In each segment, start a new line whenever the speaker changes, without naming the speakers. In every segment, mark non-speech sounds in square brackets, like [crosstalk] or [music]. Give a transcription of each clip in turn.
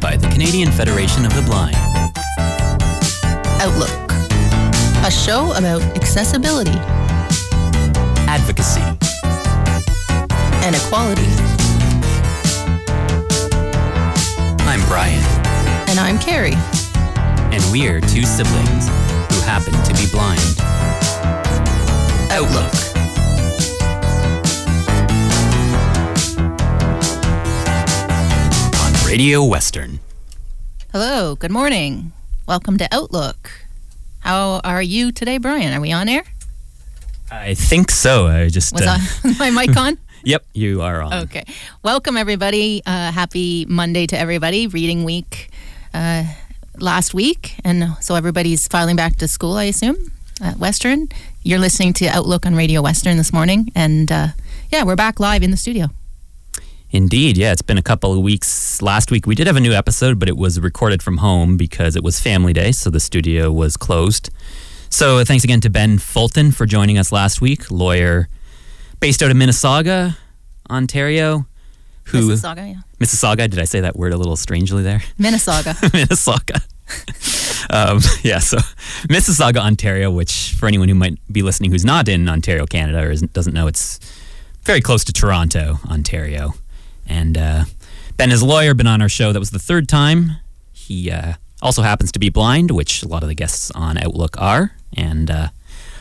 by the Canadian Federation of the Blind.
Outlook, a show about accessibility
Advocacy.
and equality.
I'm Brian,
And I'm Carrie.
and we're two siblings who happen to be blind. Outlook. On Radio Western.
Hello, good morning. Welcome to Outlook. How are you today, Brian? Are we on air?
I think so. I just.
Was
uh, [laughs]
my mic on? [laughs]
Yep, you are on.
Okay. Welcome, everybody. Uh, happy Monday to everybody. Reading week uh, last week. And so everybody's filing back to school, I assume, at Western. You're listening to Outlook on Radio Western this morning. And uh, yeah, we're back live in the studio.
Indeed, yeah. It's been a couple of weeks. Last week we did have a new episode, but it was recorded from home because it was family day, so the studio was closed. So thanks again to Ben Fulton for joining us last week, lawyer based out of Mississauga, Ontario. Who
Mississauga, yeah.
Mississauga? Did I say that word a little strangely there?
Minnesota. [laughs]
Mississauga. [laughs] [laughs] um, yeah, so Mississauga, Ontario, which for anyone who might be listening who's not in Ontario, Canada, or isn't, doesn't know, it's very close to Toronto, Ontario. And uh, Ben is a lawyer, been on our show. That was the third time. He uh, also happens to be blind, which a lot of the guests on Outlook are. And uh,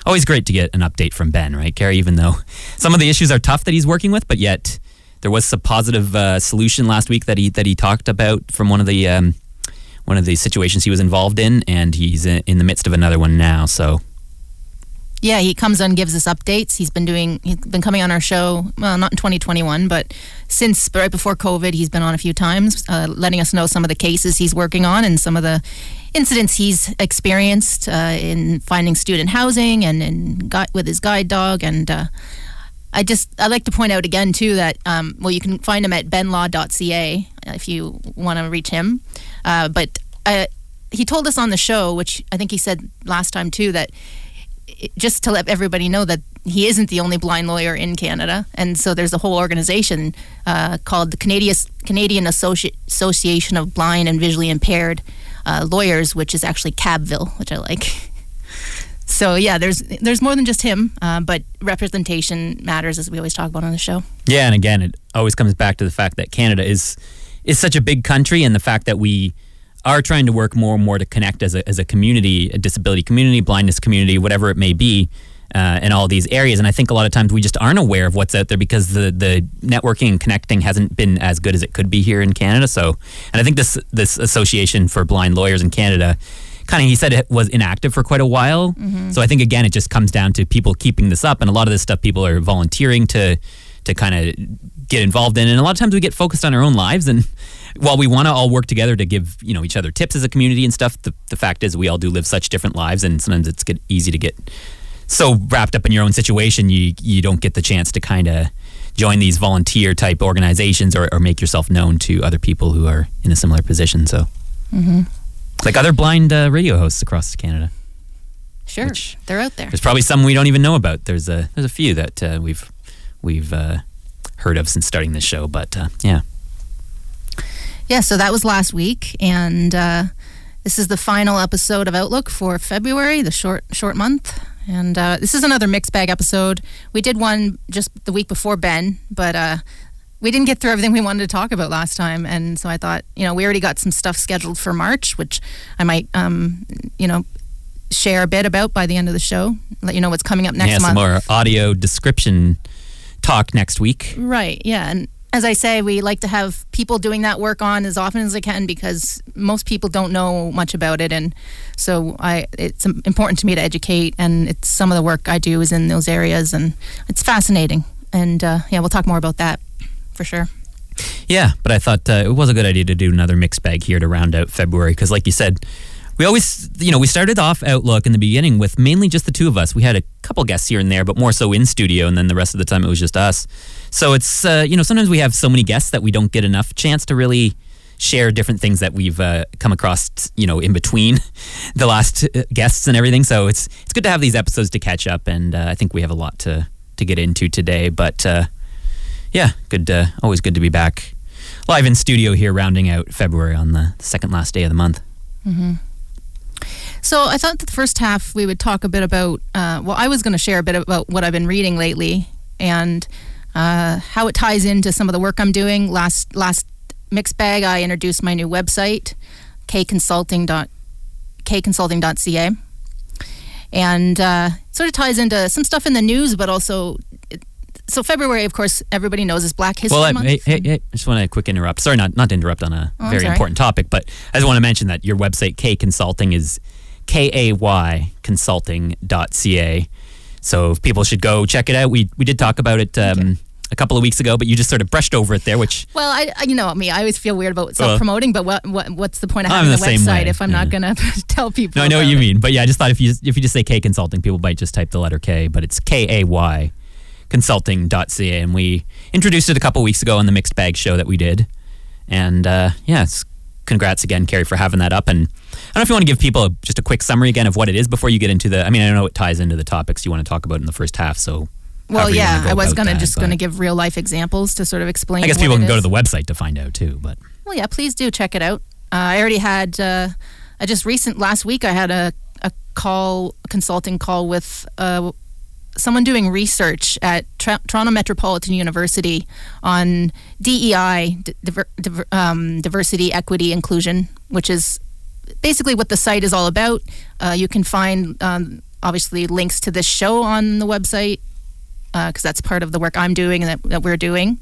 always great to get an update from Ben, right, Carrie? Even though some of the issues are tough that he's working with, but yet there was a positive uh, solution last week that he that he talked about from one of the um, one of the situations he was involved in, and he's in in the midst of another one now. So
Yeah, he comes on, gives us updates. He's been doing, he's been coming on our show, well, not in 2021, but since right before COVID, he's been on a few times, uh, letting us know some of the cases he's working on and some of the incidents he's experienced uh, in finding student housing and, and got with his guide dog. And uh, I just, I'd like to point out again, too, that, um, well, you can find him at benlaw.ca if you want to reach him. Uh, but uh, he told us on the show, which I think he said last time, too, that just to let everybody know that he isn't the only blind lawyer in Canada, and so there's a whole organization uh, called the Canadian Canadian Associ- Association of Blind and Visually Impaired uh, Lawyers, which is actually Cabville, which I like. [laughs] So yeah, there's there's more than just him, uh, but representation matters, as we always talk about on the show.
yeah, and again, it always comes back to the fact that Canada is is such a big country, and the fact that we are trying to work more and more to connect as a as a community, a disability community, blindness community, whatever it may be. Uh, in all these areas, and I think a lot of times we just aren't aware of what's out there because the the networking and connecting hasn't been as good as it could be here in Canada. So, and I think this this association for blind lawyers in Canada kind of he said it was inactive for quite a while. So I think again it just comes down to people keeping this up, and a lot of this stuff people are volunteering to to kind of get involved in, and a lot of times we get focused on our own lives and. While we want to all work together to give you know each other tips as a community and stuff, the, the fact is we all do live such different lives, and sometimes it's get easy to get so wrapped up in your own situation, you you don't get the chance to kind of join these volunteer type organizations or, or make yourself known to other people who are in a similar position. So, like other blind uh, radio hosts across Canada,
Sure, they're out there.
there's probably some we don't even know about. There's a there's a few that uh, we've we've uh, heard of since starting this show, but uh, yeah,
Yeah, so that was last week, and uh, this is the final episode of Outlook for February, the short short month. And uh, this is another mixed bag episode. We did one just the week before Ben, but uh, we didn't get through everything we wanted to talk about last time. And so I thought, you know, we already got some stuff scheduled for March, which I might, um, you know, share a bit about by the end of the show. Let you know what's coming up next
yeah,
month.
some more audio description talk next week.
Right. Yeah. And as I say, we like to have people doing that work on as often as they can because most people don't know much about it, and so I it's important to me to educate. And it's some of the work I do is in those areas, and it's fascinating. And uh, yeah, we'll talk more about that for sure.
Yeah, but I thought uh, it was a good idea to do another mixed bag here to round out February because, like you said, we always, you know, we started off Outlook in the beginning with mainly just the two of us. We had a couple guests here and there, but more so in studio, and then the rest of the time it was just us. So it's, uh, you know, sometimes we have so many guests that we don't get enough chance to really share different things that we've uh, come across, you know, in between [laughs] the last uh, guests and everything. So it's it's good to have these episodes to catch up, and uh, I think we have a lot to to get into today. But uh, yeah, good, uh, always good to be back live in studio here, rounding out February on the second last day of the month.
So I thought that the first half we would talk a bit about. Well, I was going to share a bit about what I've been reading lately and uh, how it ties into some of the work I'm doing. Last last mixed bag, I introduced my new website, kconsulting. kconsulting.ca, and uh, sort of ties into some stuff in the news, but also. So February, of course, everybody knows is Black History
Well, I,
Month.
hey, hey, hey, I just want to quick interrupt. Sorry, not not to interrupt on a
Oh,
very important topic, but I just want to mention that your website K Consulting is K A Y Consulting.ca. So people should go check it out. We we did talk about it um, a couple of weeks ago, but you just sort of brushed over it there, which
Well, I, you know me, I always feel weird about self promoting, but what, what what's the point of
I'm
having
the
the,
same
website
way,
if I'm not going [laughs] to tell people?
no, I know what you
it?
mean. But yeah, I just thought if you if you just say K Consulting, people might just type the letter K, but it's K A Y Consulting.ca, and we introduced it a couple weeks ago on the Mixed Bag show that we did, and uh, yeah, it's congrats again, Carrie, for having that up. And I don't know if you want to give people a, just a quick summary again of what it is before you get into the. I mean, I don't know it ties into the topics you want to talk about in the first half, so.
Well,
however you wanna
yeah,
go
I was gonna
that,
just gonna give real life examples to sort of explain.
I guess people can go to the website to find out too, but
Well, yeah, please do check it out. Uh, I already had. Uh, I just recent last week I had a a call, a consulting call with uh, someone doing research at Tra- Toronto Metropolitan University on DEI, diver- diver- um, diversity, equity, inclusion, which is basically what the site is all about. Uh, you can find um, obviously links to this show on the website because that's part of the work I'm doing and that, that we're doing.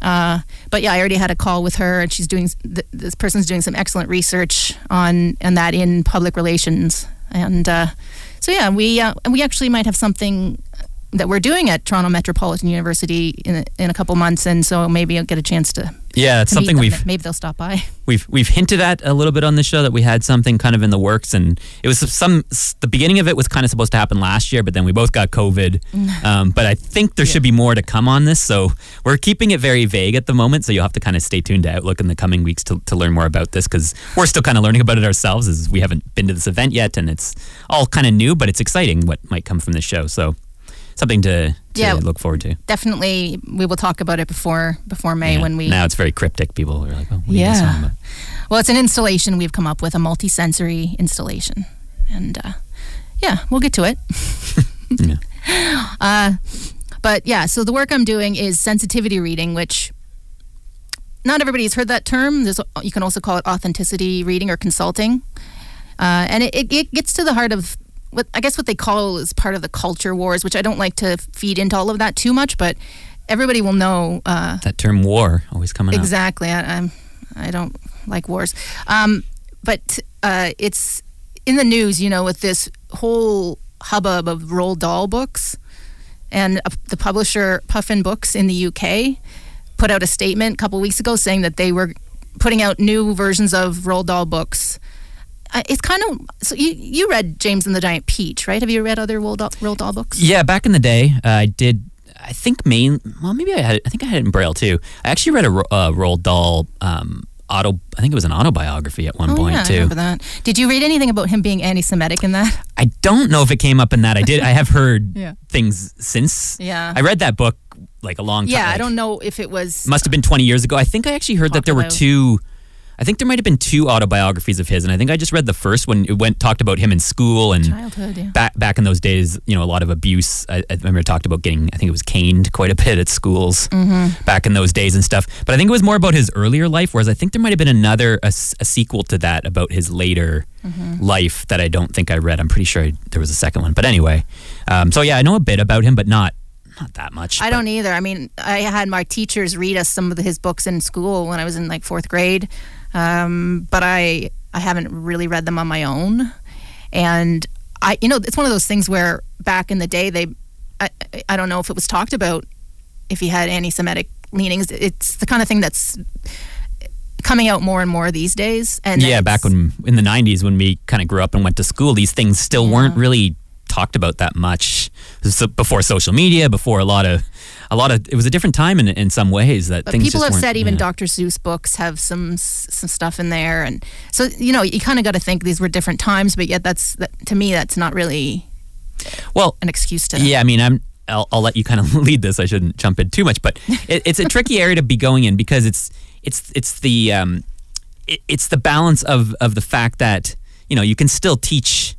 Uh, but yeah, I already had a call with her, and she's doing. Th- this person's doing some excellent research on and that in public relations, and uh, so yeah, we uh, we actually might have something that we're doing at Toronto Metropolitan University in a, in a couple months, and so maybe I'll get a chance to.
yeah, it's
to
something we've
maybe they'll stop by. [laughs]
we've we've hinted at a little bit on the show that we had something kind of in the works, and it was some the beginning of it was kind of supposed to happen last year, but then we both got COVID. Um, but I think there should be more to come on this, so we're keeping it very vague at the moment. So you'll have to kind of stay tuned to Outlook in the coming weeks to, to learn more about this because we're still kind of learning about it ourselves, as we haven't been to this event yet, and it's all kind of new, but it's exciting what might come from this show. So something to, to
Yeah.
look forward to.
Definitely, we will talk about it before before May
Yeah.
when we.
now it's very cryptic. People are like, "Oh, what are you guys
Yeah. Well, it's an installation we've come up with, a multi-sensory installation, and uh, yeah, we'll get to it. [laughs]
Yeah. [laughs]
Uh, but yeah, so the work I'm doing is sensitivity reading, which not everybody's heard that term. There's, you can also call it authenticity reading or consulting, uh, and it, it gets to the heart of what I guess what they call is part of the culture wars, which I don't like to feed into all of that too much, but everybody will know. Uh,
That term "war" always coming up.
Exactly. I, I'm. I don't like wars. Um, but uh, it's in the news, you know, with this whole hubbub of Roald Dahl books, and uh, the publisher Puffin Books in the UK put out a statement a couple weeks ago saying that they were putting out new versions of Roald Dahl books. Uh, it's kind of so you you read James and the Giant Peach, right? Have you read other Roald Dahl, Roald Dahl books?
Yeah, back in the day, uh, I did. I think main. Well, maybe I had. I think I had it in braille too. I actually read a uh, Roald Dahl um, auto. I think it was an autobiography at one
Oh,
point
yeah, I
too.
remember that. Did you read anything about him being anti-Semitic in that? [laughs]
I don't know if it came up in that. I did. I have heard [laughs]
Yeah.
things since.
Yeah.
I read that book like a long time.
Yeah, I don't know if it was.
Must have been 20 years ago. I think I actually heard that there were two. I think there might have been two autobiographies of his, and I think I just read the first one. It went talked about him in school and
Childhood, yeah.
back back in those days, you know, a lot of abuse. I, I remember it talked about getting, I think it was caned quite a bit at schools
Mm-hmm.
back in those days and stuff. But I think it was more about his earlier life, whereas I think there might have been another a, a sequel to that about his later
Mm-hmm.
life that I don't think I read. I'm pretty sure I, there was a second one, but anyway. Um, so yeah, I know a bit about him, but not not that much.
I
But-
don't either. I mean, I had my teachers read us some of his books in school when I was in like fourth grade, um, but I I haven't really read them on my own. And I, you know, it's one of those things where back in the day, they, I, I- I don't know if it was talked about if he had anti-Semitic leanings. It's the kind of thing that's coming out more and more these days. And
yeah, back when in the '90s when we kind of grew up and went to school, these things still weren't really talked about that much. So before social media, before a lot of a lot of it was a different time in in some ways that
But people have said even
yeah.
Dr. Seuss books have some some stuff in there, and so you know you kind of got to think these were different times, but yet that's that, to me that's not really
well
an excuse to.
Yeah, I mean, I'm I'll, I'll let you kind of [laughs] lead this. I shouldn't jump in too much, but [laughs] it, it's a tricky area to be going in because it's it's it's the um, it, it's the balance of of the fact that you know you can still teach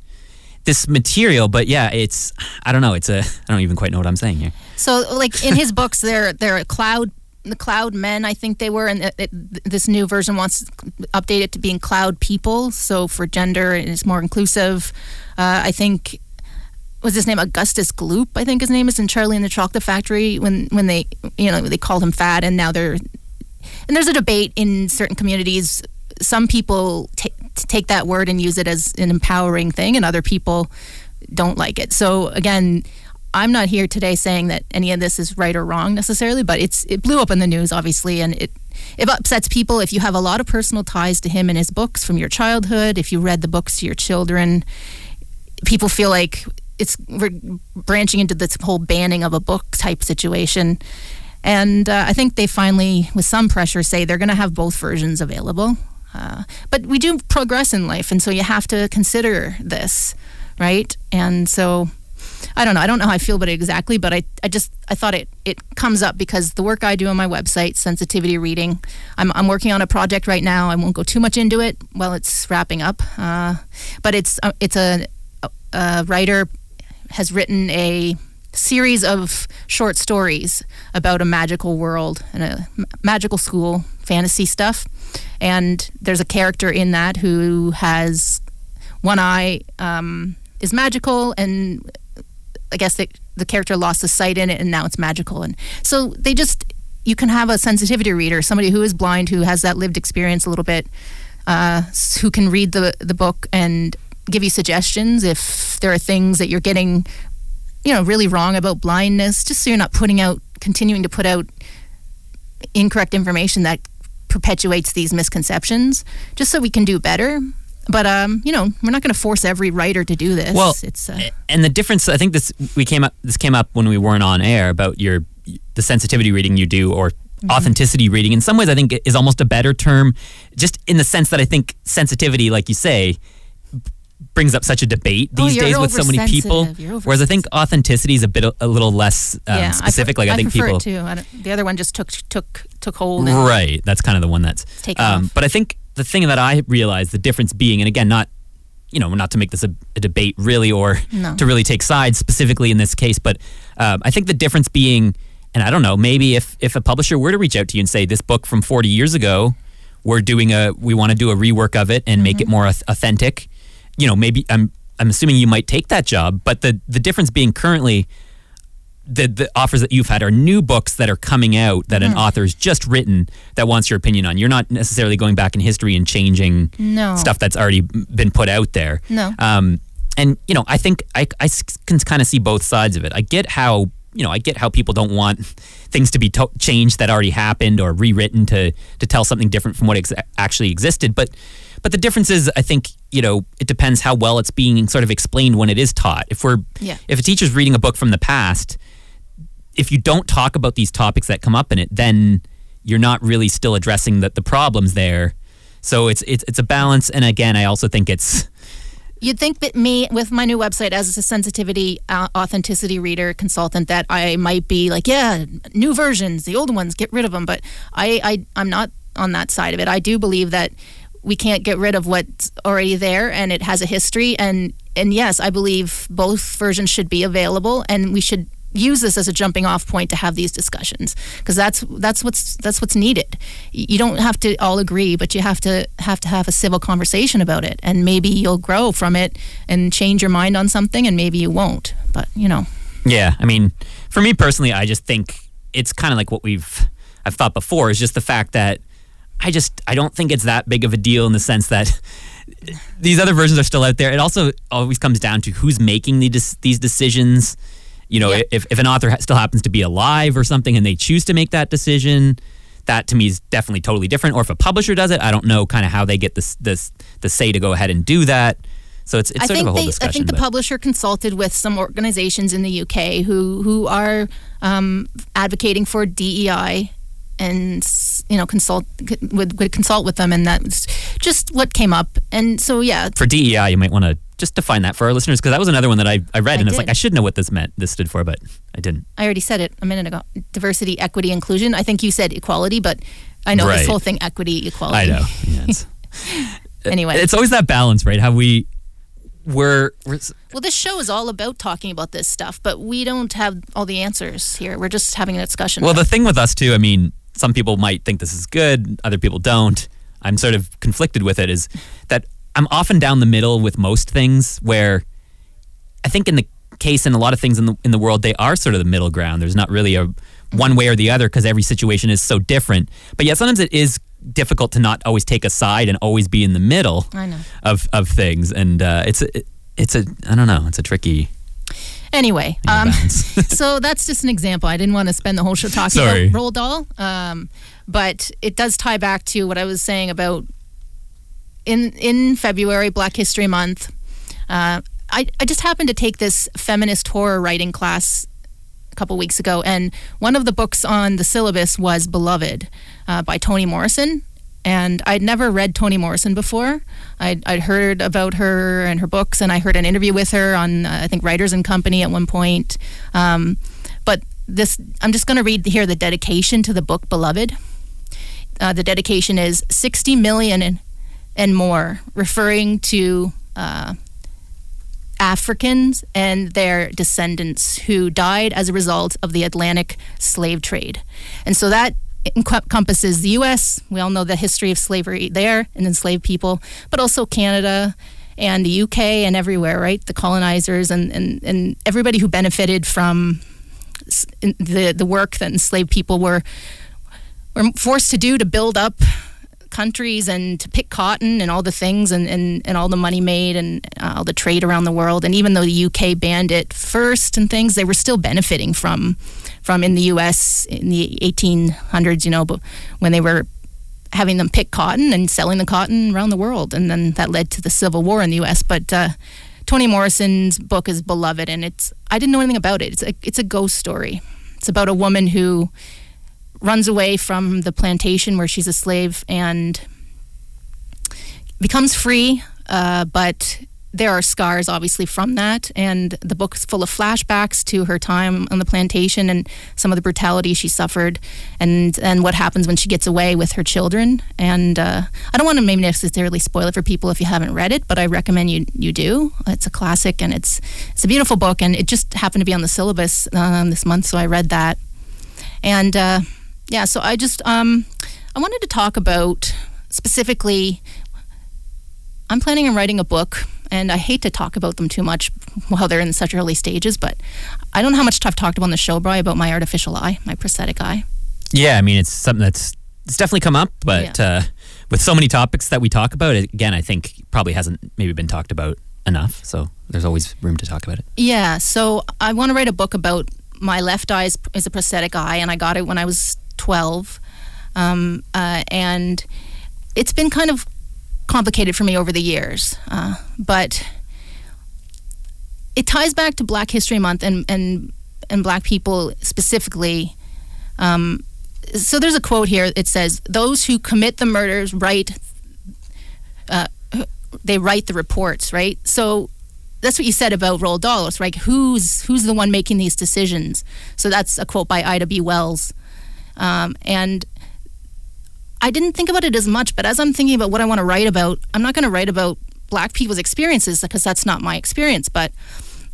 this material, but yeah, it's I don't know. It's a I don't even quite know what I'm saying here.
So, like in his books, they're they're cloud the cloud men. I think they were, and it, it, this new version wants to update it to being cloud people. So for gender, it's more inclusive. Uh, I think was his name Augustus Gloop, I think his name is in Charlie and the Chocolate Factory when when they you know they called him fat and now they're and there's a debate in certain communities. Some people t- take that word and use it as an empowering thing, and other people don't like it. So again, I'm not here today saying that any of this is right or wrong necessarily, but it's it blew up in the news obviously, and it it upsets people if you have a lot of personal ties to him and his books from your childhood. If you read the books to your children, people feel like it's we're branching into this whole banning of a book type situation. And uh, I think they finally, with some pressure, say they're going to have both versions available. Uh, but we do progress in life, and so you have to consider this, right? And so I don't know. I don't know how I feel about it exactly, but I, I just I thought it it comes up because the work I do on my website, sensitivity reading. I'm I'm working on a project right now. I won't go too much into it while it's wrapping up. Uh, but it's uh, it's a, a writer has written a series of short stories about a magical world and a magical school, fantasy stuff. And there's a character in that who has one eye um, is magical, and I guess the, the character lost the sight in it, and now it's magical. And so they just you can have a sensitivity reader, somebody who is blind, who has that lived experience a little bit, uh, who can read the the book and give you suggestions if there are things that you're getting, you know, really wrong about blindness, just so you're not putting out, continuing to put out incorrect information that perpetuates these misconceptions, just so we can do better. But um, you know, we're not going to force every writer to do this.
Well, it's uh, and the difference. I think this we came up. This came up when we weren't on air about your the sensitivity reading you do or Mm-hmm. authenticity reading in some ways i think is almost a better term just in the sense that i think sensitivity like you say brings up such a debate
Oh,
these
you're
days with so many people. Whereas I think authenticity is a bit a little less um,
yeah,
specific.
I,
like I,
I
think people
too. I don't, the other one just took took took hold.
Right. That's kind of the one that's
taken
um. But I think the thing that I realized the difference being, and again, not you know, not to make this a, a debate really, or
No.
to really take sides specifically in this case, but um, I think the difference being, and I don't know, maybe if if a publisher were to reach out to you and say this book from 40 years ago, we're doing a, we want to do a rework of it and make
Mm-hmm.
it more authentic. You know, maybe I'm I'm assuming you might take that job, but the the difference being currently the, the offers that you've had are new books that are coming out that
Mm-hmm.
an author's just written that wants your opinion on. You're not necessarily going back in history and changing
No.
stuff that's already been put out there.
No.
Um, and you know, I think I, I can kind of see both sides of it. I get how you know, I get how people don't want things to be to- changed that already happened or rewritten to to tell something different from what ex- actually existed. But but the difference is, I think you know, it depends how well it's being sort of explained when it is taught. If we're
Yeah.
if a teacher's reading a book from the past, if you don't talk about these topics that come up in it, then you're not really still addressing the, the problems there. So it's it's it's a balance. And again, I also think it's
You'd think that me, with my new website as a sensitivity uh, authenticity reader consultant, that I might be like, yeah, new versions, the old ones, get rid of them. But I, I, I'm not on that side of it. I do believe that we can't get rid of what's already there, and it has a history. And and yes, I believe both versions should be available, and we should use this as a jumping off point to have these discussions because that's that's what's that's what's needed. You don't have to all agree, but you have to have to have a civil conversation about it, and maybe you'll grow from it and change your mind on something, and maybe you won't. But you know,
Yeah, I mean, for me personally, I just think it's kind of like what we've I've thought before is just the fact that I just I don't think it's that big of a deal in the sense that these other versions are still out there. It also always comes down to who's making the, dis- these decisions. You know,
Yeah.
if if an author ha- still happens to be alive or something and they choose to make that decision, that to me is definitely totally different. Or if a publisher does it, I don't know kind of how they get this this the say to go ahead and do that. So it's it's
I
sort
think
of a whole
they,
discussion.
I think the
but-
publisher consulted with some organizations in the UK who who are um, advocating for DEI and you know consult would, would consult with them and that's just what came up and so yeah
for DEI, you might want to just define that for our listeners? Because that was another one that I, I read
I
and it's like. I should know what this meant, this stood for, but I didn't.
I already said it a minute ago. Diversity, equity, inclusion. I think you said equality, but I know
Right.
this whole thing equity, equality.
I know. Yeah, it's, [laughs]
Anyway,
it's always that balance, right? How we we're, we're
well, this show is all about talking about this stuff, but we don't have all the answers here. We're just having a discussion.
Well, the thing with us too, I mean, some people might think this is good, other people don't. I'm sort of conflicted with it. Is that I'm often down the middle with most things, where I think in the case in a lot of things in the in the world, they are sort of the middle ground. There's not really a one way or the other because every situation is so different. But yet sometimes it is difficult to not always take a side and always be in the middle of of things, and uh, it's a, it's a I don't know, it's a tricky.
Anyway, um, [laughs] [laughs] so that's just an example. I didn't want to spend the whole show talking
Sorry.
about Roald Dahl, um, but it does tie back to what I was saying about in in February, Black History Month. Uh, I I just happened to take this feminist horror writing class a couple weeks ago, and one of the books on the syllabus was Beloved uh, by Toni Morrison. And I'd never read Toni Morrison before. I'd, I'd heard about her and her books, and I heard an interview with her on, uh, I think, Writers and Company at one point. Um, but this, I'm just going to read here the dedication to the book Beloved. Uh, the dedication is 60 million and, and more, referring to uh, Africans and their descendants who died as a result of the Atlantic slave trade. And so that encompasses the US, we all know the history of slavery there and enslaved people, but also Canada and the UK and everywhere, right? The colonizers and, and, and everybody who benefited from the, the work that enslaved people were, were forced to do to build up countries and to pick cotton and all the things and, and, and all the money made and uh, all the trade around the world. And even though the UK banned it first and things, they were still benefiting from from in the US in the 1800s, you know, when they were having them pick cotton and selling the cotton around the world. And then that led to the Civil War in the US. But uh, Toni Morrison's book is beloved, and it's I didn't know anything about it. It's a, it's a ghost story. It's about a woman who runs away from the plantation where she's a slave and becomes free, uh, but there are scars obviously from that. And the book is full of flashbacks to her time on the plantation and some of the brutality she suffered, and and what happens when she gets away with her children. And uh, I don't want to maybe necessarily spoil it for people if you haven't read it, but I recommend you you do. It's a classic and it's it's a beautiful book, and it just happened to be on the syllabus um, this month, so I read that. And uh, yeah, so I just um, I wanted to talk about specifically. I'm planning on writing a book, and I hate to talk about them too much while they're in such early stages. But I don't know how much I've talked about on the show, Bri, about my artificial eye, my prosthetic eye.
Yeah, I mean, it's something that's it's definitely come up, but uh, with so many topics that we talk about, it, again, I think probably hasn't maybe been talked about enough. So there's always room to talk about it.
Yeah, so I want to write a book about my left eye is, is a prosthetic eye, and I got it when I was 12. Um, uh, and it's been kind of complicated for me over the years, uh, but it ties back to Black History Month and, and, and Black people specifically. Um, so there's a quote here. It says, "Those who commit the murders write, uh, they write the reports." Right. So that's what you said about Roald Dahl's, right? Who's who's the one making these decisions? So that's a quote by Ida B. Wells, um, and I didn't think about it as much. But as I'm thinking about what I want to write about, I'm not going to write about Black people's experiences because that's not my experience. But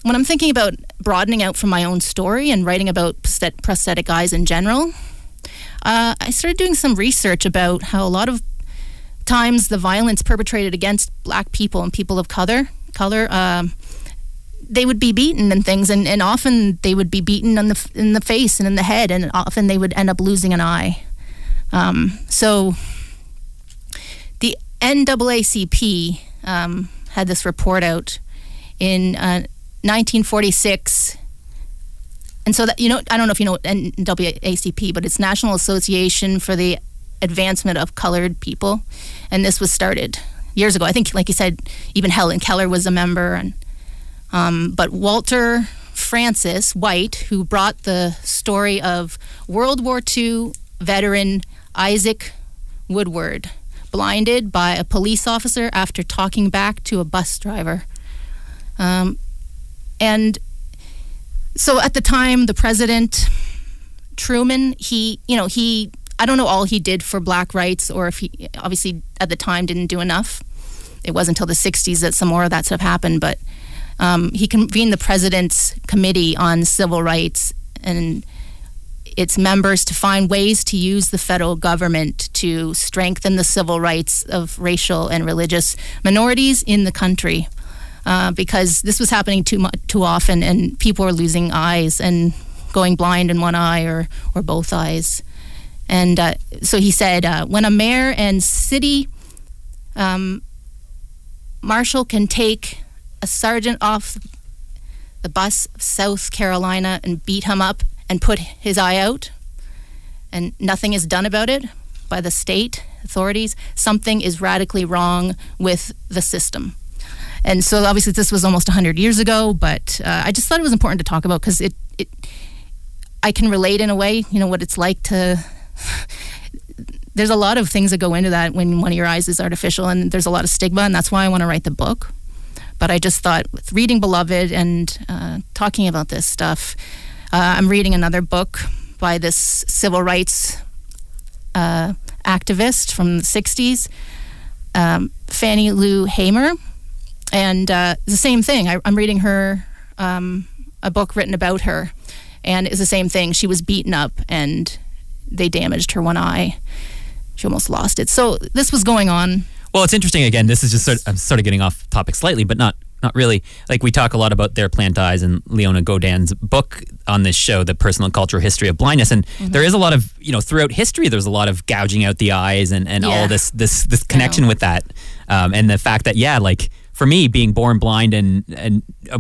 when I'm thinking about broadening out from my own story and writing about prosthetic eyes in general, uh, I started doing some research about how a lot of times the violence perpetrated against Black people and people of color color. Um, they would be beaten and things, and, and often they would be beaten in the in the face and in the head, and often they would end up losing an eye. Um, so the NAACP um, had this report out in uh, 1946. And so that you know, I don't know if you know NAACP, but it's National Association for the Advancement of Colored People, and this was started years ago. I think, like you said, even Helen Keller was a member, and um, but Walter Francis White, who brought the story of World War II veteran Isaac Woodard, blinded by a police officer after talking back to a bus driver. Um, and so at the time, the president, Truman, he, you know, he, I don't know all he did for black rights or if he obviously at the time didn't do enough. It wasn't until the 60s that some more of that stuff happened, but um, he convened the president's committee on civil rights and its members to find ways to use the federal government to strengthen the civil rights of racial and religious minorities in the country. Uh, because this was happening too much, too often, and people were losing eyes and going blind in one eye or or both eyes. And uh, so he said, uh, when a mayor and city um, marshal can take a sergeant off the bus South Carolina and beat him up and put his eye out, and nothing is done about it by the state authorities, something is radically wrong with the system. And so, obviously, this was almost 100 years ago, but uh, I just thought it was important to talk about because it, it, I can relate in a way, you know, what it's like to. [sighs] there's a lot of things that go into that when one of your eyes is artificial, and there's a lot of stigma, and that's why I want to write the book. But I just thought with reading Beloved and uh, talking about this stuff, uh, I'm reading another book by this civil rights uh, activist from the 60s, um, Fannie Lou Hamer. And uh, the same thing. I, am reading her, um, a book written about her, and it's the same thing. She was beaten up and they damaged her one eye. She almost lost it. So this was going on.
Well, it's interesting. Again, this is just sort. Of, I'm sort of getting off topic slightly, but not not really. Like we talk a lot about There Plant Eyes and Leona Godin's book on this show, the personal and cultural history of blindness, and mm-hmm. there is a lot of you know throughout history. There's a lot of gouging out the eyes and and yeah. all this this this connection with that, um, and the fact that yeah, like for me being born blind and and uh,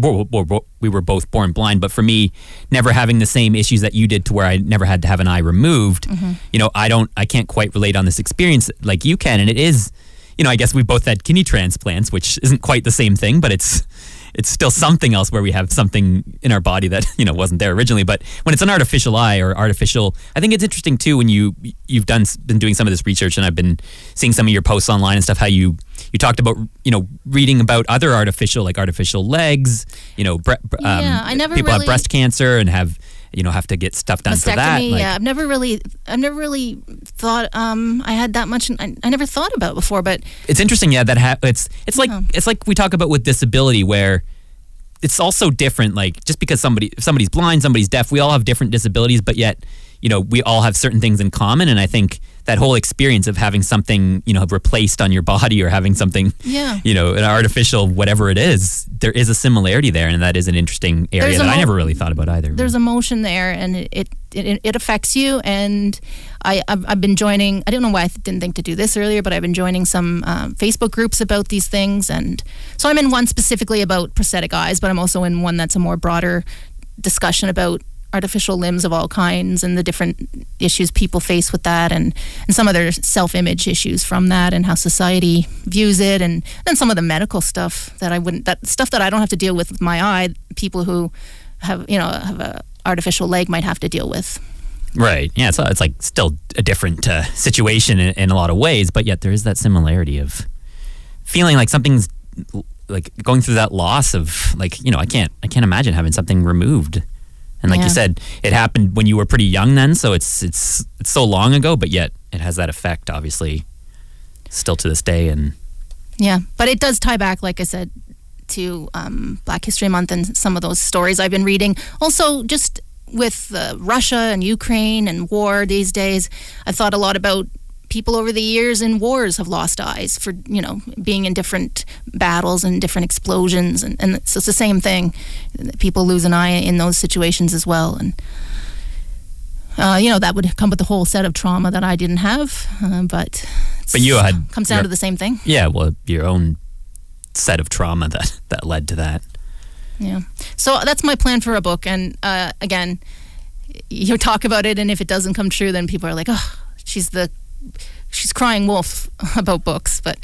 we were both born blind, but for me never having the same issues that you did to where I never had to have an eye removed. Mm-hmm. You know, I don't I can't quite relate on this experience like you can, and it is you know, I guess we both had kidney transplants, which isn't quite the same thing, but it's it's still something else where we have something in our body that [laughs] you know wasn't there originally. But when it's an artificial eye or artificial, I think it's interesting too when you you've done been doing some of this research and I've been seeing some of your posts online and stuff. How you you talked about you know reading about other artificial like artificial legs. You know, bre-
um, I never
people
really...
have breast cancer and have you know have to get stuff done for that.
Like, yeah, I've never really, I've never really thought um, I had that much. I, I, never thought about before, but
it's interesting. Yeah, that ha- it's it's like it's like we talk about with disability where it's also different. Like just because somebody if somebody's blind, somebody's deaf, we all have different disabilities, but yet you know we all have certain things in common. And I think that whole experience of having something you know replaced on your body or having something
yeah.
you know an artificial whatever it is there is a similarity there and that is an interesting area that mo- I never really thought about either
there's emotion there and it it, it, it affects you and I I've, I've, been joining I don't know why I didn't think to do this earlier but I've been joining some um, Facebook groups about these things and so I'm in one specifically about prosthetic eyes but I'm also in one that's a more broader discussion about artificial limbs of all kinds and the different issues people face with that and, and some of their self-image issues from that and how society views it and then some of the medical stuff that I wouldn't that stuff that I don't have to deal with with my eye people who have you know have a artificial leg might have to deal with.
Right. Yeah so it's like still a different uh, situation in, in a lot of ways but yet there is that similarity of feeling like something's like going through that loss of like you know I can't I can't imagine having something removed and like yeah. you said, it happened when you were pretty young then, so it's it's it's so long ago, but yet it has that effect obviously still to this day and
Yeah, but it does tie back like I said to um, Black History Month and some of those stories I've been reading. Also just with uh, Russia and Ukraine and war these days, I thought a lot about people over the years in wars have lost eyes for you know being in different battles and different explosions. And, and it's, it's the same thing people lose an eye in those situations as well. And uh, you know that would come with a whole set of trauma that I didn't have uh, but
but you had
comes down your, to the same thing.
Yeah well your own set of trauma that that led to that.
Yeah. So that's my plan for a book. And uh, again you talk about it and if it doesn't come true then people are like oh she's the she's crying wolf [laughs] about books, but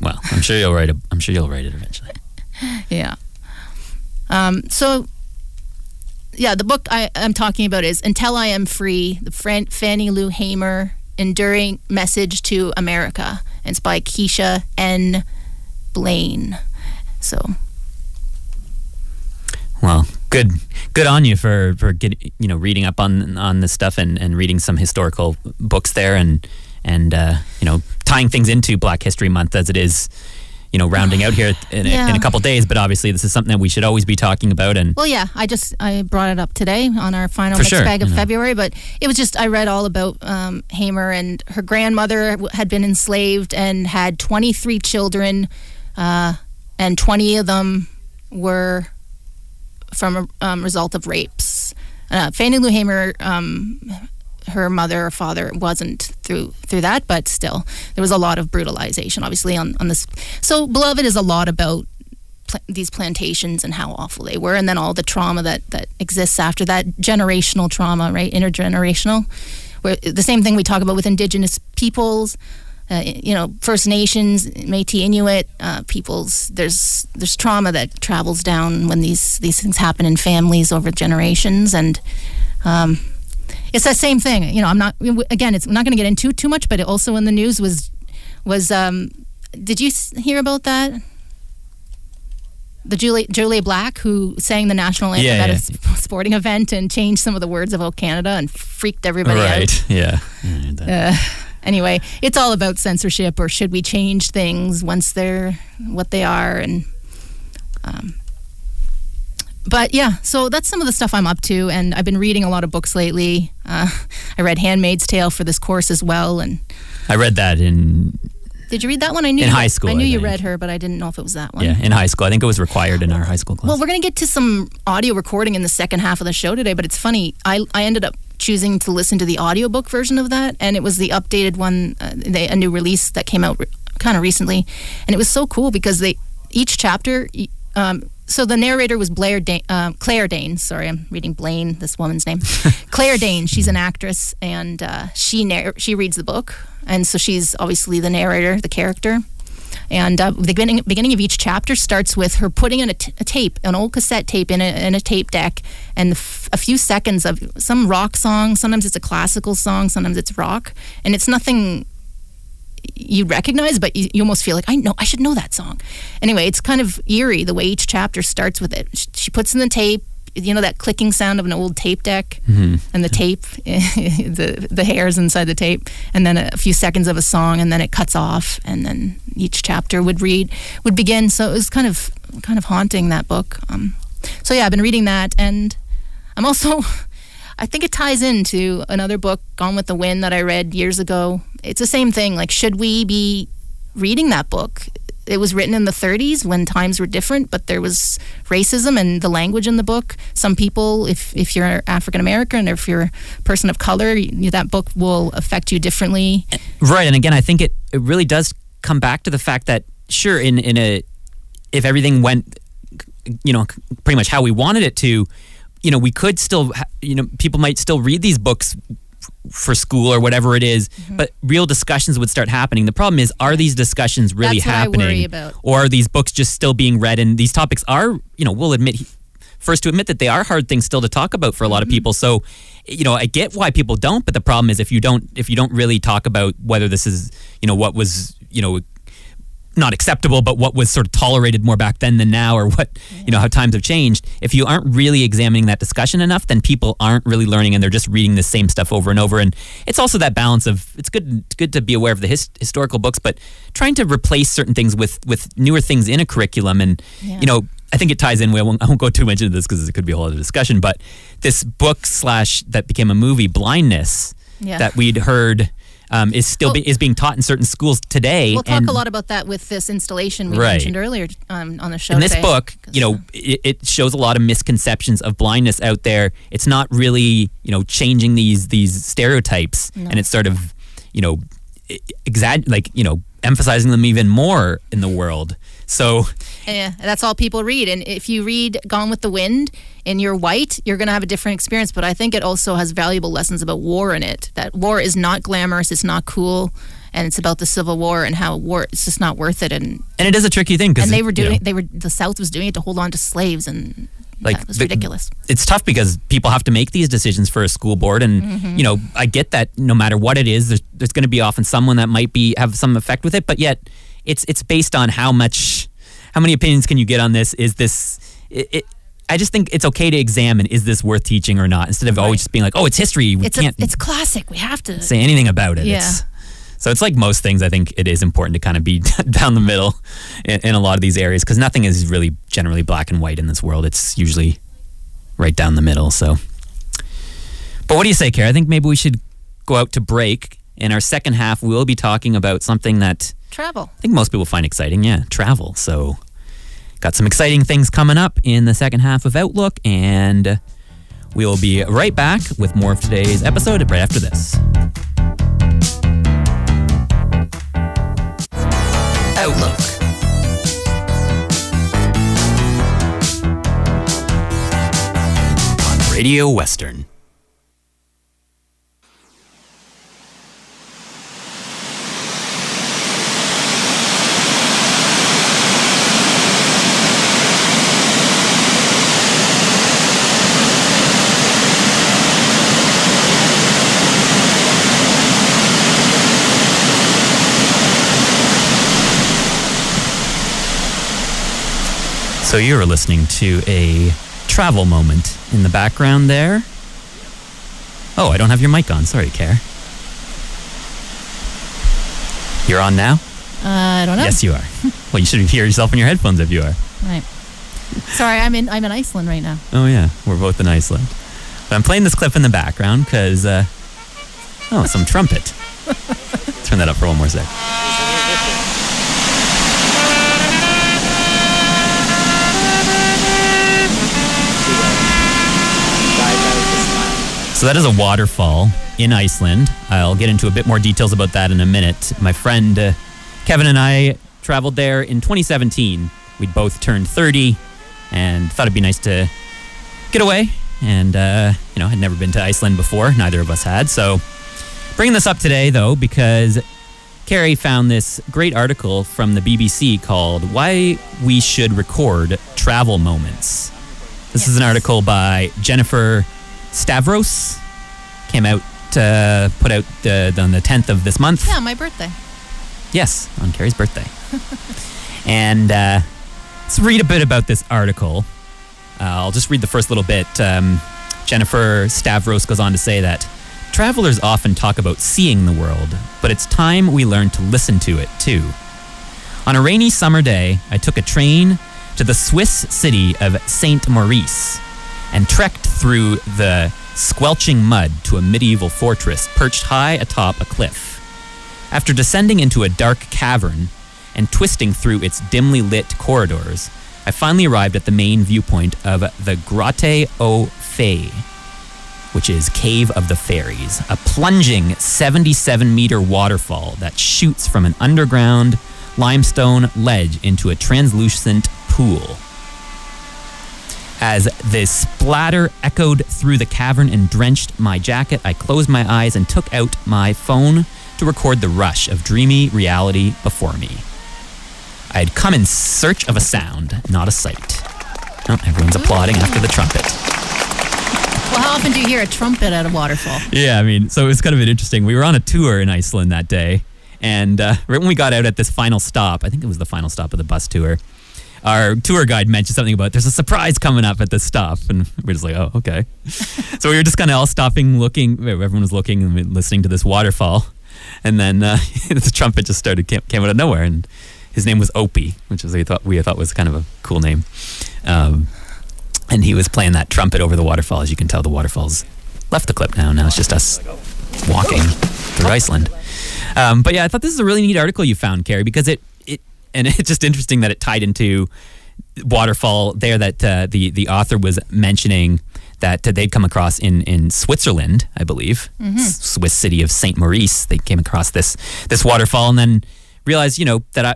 well, I'm sure you'll write it. I'm sure you'll write it eventually.
yeah. Um, so, yeah, the book I, am talking about is "Until I Am Free: The Fran- Fannie Lou Hamer Enduring Message to America." And it's by Keisha N. Blain. So,
Well, good, good on you for for get, you know reading up on on this stuff and, and reading some historical books there and and uh, you know tying things into Black History Month as it is you know, rounding out here in,
Yeah.
a, in a couple days. But obviously, this is something that we should always be talking about. And
Well, yeah, I just I brought it up today on our final mixed
sure,
bag of
you know.
February, but it was just I read all about um, Hamer and her grandmother had been enslaved and had 23 children, uh, and 20 of them were from a um, result of rapes. Uh, Fannie Lou Hamer, um, her mother or father wasn't through through that, but still there was a lot of brutalization, obviously on on this. So, Beloved is a lot about pla- these plantations and how awful they were, and then all the trauma that that exists after that generational trauma, right? Intergenerational, where the same thing we talk about with Indigenous peoples. Uh, you know, First Nations, Métis, Inuit uh, peoples. There's there's trauma that travels down when these these things happen in families over generations, and um, it's that same thing. You know, I'm not again. It's I'm not going to get into too much, but it also in the news was was. Um, did you hear about that? The Jully Julia Black who sang the national anthem
Yeah,
at a
yeah.
s- sporting event and changed some of the words about Canada and freaked everybody out.
right, yeah. Yeah,
Uh, anyway, it's all about censorship, or should we change things once they're what they are, and um, but yeah, so that's some of the stuff I'm up to, and I've been reading a lot of books lately. Uh, I read *Handmaid's Tale* for this course as well, and
I read that in
did you read that one? I knew
In
you,
high school,
I knew
I
you read her, but I didn't know if it was that one.
yeah in high school. I think it was required in our high school class.
Well, we're going to get to some audio recording in the second half of the show today, but it's funny. I, I ended up choosing to listen to the audiobook version of that, and it was the updated one, uh, they, a new release that came out re- kind of recently. And it was so cool because they each chapter. Um, so the narrator was Blair da- um, Claire Danes. Sorry, I'm reading Blain, this woman's name. [laughs] Claire Danes. She's an actress, and uh, she narr- she reads the book, and so she's obviously the narrator, the character. And uh, the beginning, beginning of each chapter starts with her putting in a, t- a tape, an old cassette tape in a, in a tape deck, and f- a few seconds of some rock song. Sometimes it's a classical song, sometimes it's rock, and it's nothing you recognize, but you, you almost feel like I know I should know that song. Anyway, it's kind of eerie the way each chapter starts with it. Sh- She puts in the tape, you know that clicking sound of an old tape deck, and the tape, [laughs] the the hairs inside the tape, and then a few seconds of a song, and then it cuts off, and then each chapter would read would begin. So it was kind of kind of haunting that book. Um, so yeah, I've been reading that, and I'm also. [laughs] I think it ties into another book, Gone with the Wind, that I read years ago. It's the same thing. Like, should we be reading that book? It was written in the 30s when times were different, but there was racism and the language in the book. Some people, if, if you're African American or if you're a person of color, you, that book will affect you differently.
Right, and again, I think it, it really does come back to the fact that sure, in in a if everything went, you know, pretty much how we wanted it to, you know, we could still, you know, people might still read these books for school or whatever it is,
Mm-hmm.
but real discussions would start happening. The problem is, are these discussions really
That's what I
happening, or are these books just still being read? And these topics are, you know, we'll admit. First, to admit that they are hard things still to talk about for a lot of
Mm-hmm.
people. So, you know, I get why people don't, but the problem is if you don't, if you don't really talk about whether this is, you know, what was, you know, not acceptable, but what was sort of tolerated more back then than now, or what you know how times have changed. If you aren't really examining that discussion enough, then people aren't really learning, and they're just reading the same stuff over and over. And it's also that balance of it's good it's good to be aware of the his, historical books, but trying to replace certain things with with newer things in a curriculum. And
Yeah.
you know, I think it ties in. I won't, I won't go too much into this because it could be a whole other discussion. But this book slash that became a movie, Blindness,
Yeah.
that we'd heard. Um, is still be, is being taught in certain schools today.
We'll talk
and-
a lot about that with this installation we
Right.
mentioned earlier um, on the show.
in this
today.
book, you know, it, it shows a lot of misconceptions of blindness out there. It's not really, you know, changing these these stereotypes,
No.
and it's sort of, you know, exag- like you know, emphasizing them even more in the world. So
Yeah, that's all people read. And if you read Gone with the Wind and you're white, you're going to have a different experience. But I think it also has valuable lessons about war in it. That war is not glamorous, it's not cool, and it's about the Civil War and how war it's just not worth it. And
and it is a tricky thing because
and they were doing they were the South was doing it to hold on to slaves, and
Like,
that was
the-
ridiculous.
it's tough because people have to make these decisions for a school board and
Mm-hmm.
you know i get that no matter what it is there's, there's going to be often someone that might be have some effect with it but yet it's it's based on how much how many opinions can you get on this is this it, it I just think it's okay to examine is this worth teaching or not instead of always just being like, oh, it's history. We
It's
can't
it's classic. We have to.
say anything about it.
Yeah.
It's, so it's like most things. I think it is important to kind of be [laughs] down the middle in, in a lot of these areas because nothing is really generally black and white in this world. It's usually right down the middle. So, but what do you say, Kara? I think maybe we should go out to break. In our second half, we'll be talking about something that
Travel.
I think most people find exciting. Yeah, travel. So, got some exciting things coming up in the second half of Outlook, and we will be right back with more of today's episode right after this. Outlook. On Radio Western. So you were listening to a travel moment in the background there. Oh, I don't have your mic on. Sorry, Care. You're on now?
Uh, I don't know.
Yes, you are. [laughs] well, you should hear yourself in your headphones if you are.
Right. Sorry, I'm in. I'm in Iceland right now.
Oh yeah, we're both in Iceland. But I'm playing this clip in the background because, uh, oh, some trumpet. [laughs] Turn that up for one more sec. So that is a waterfall in Iceland. I'll get into a bit more details about that in a minute. My friend uh, Kevin and I traveled there in 2017. We'd both turned 30 and thought it'd be nice to get away. And, uh, you know, I had never been to Iceland before. Neither of us had. So bringing this up today, though, because Carrie found this great article from the BBC called Why We Should Record Travel Moments. This is an article by Jennifer Stavros. Came out, uh, put out uh, on the 10th of this month.
Yeah, my birthday.
Yes, on Carrie's birthday. and uh, let's read a bit about this article. Uh, I'll just read the first little bit. Um, Jennifer Stavros goes on to say that travelers often talk about seeing the world, but it's time we learn to listen to it too. On a rainy summer day, I took a train to the Swiss city of Saint Maurice and trekked through the squelching mud to a medieval fortress perched high atop a cliff. After descending into a dark cavern and twisting through its dimly lit corridors, I finally arrived at the main viewpoint of the Grotte aux Fées, which is Cave of the Fairies, a plunging 77 meter waterfall that shoots from an underground limestone ledge into a translucent pool. As the splatter echoed through the cavern and drenched my jacket, I closed my eyes and took out my phone to record the rush of dreamy reality before me. I had come in search of a sound, not a sight. Oh, everyone's applauding after the trumpet.
Well, how often do you hear a trumpet at a waterfall?
Yeah, I mean, so it was kind of interesting. We were on a tour in Iceland that day, and uh, right when we got out at this final stop, I think it was the final stop of the bus tour, our tour guide mentioned something about there's a surprise coming up at this stop, and we're just like, oh, okay. [laughs] so we were just kind of all stopping, looking. Everyone was looking and listening to this waterfall, and then uh, [laughs] the trumpet just started came, came out of nowhere, and his name was Opie, which was we thought we thought was kind of a cool name. Um, and he was playing that trumpet over the waterfall. As you can tell, the waterfall's left the clip now. Now it's just us walking through Iceland. Um, but yeah, I thought this is a really neat article you found, Carrie, because it and [laughs] it's just interesting that it tied into waterfall there that uh, the the author was mentioning that uh, they'd come across in in Switzerland, I believe, S- Swiss city of Saint Maurice. They came across this this waterfall and then realized, you know, that I,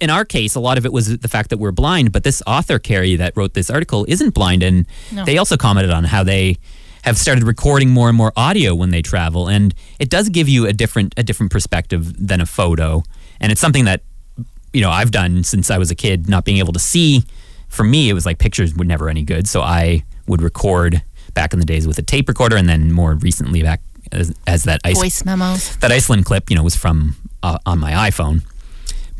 in our case, a lot of it was the fact that we're blind, but this author, Carrie, that wrote this article isn't blind. And
No.
they also commented on how they have started recording more and more audio when they travel. And it does give you a different, a different perspective than a photo. And it's something that, you know, I've done since I was a kid, not being able to see. For me, it was like pictures were never any good. So I would record back in the days with a tape recorder. And then more recently back as, as that ice
Voice memos.
that Iceland clip, you know, was from uh, on my iPhone.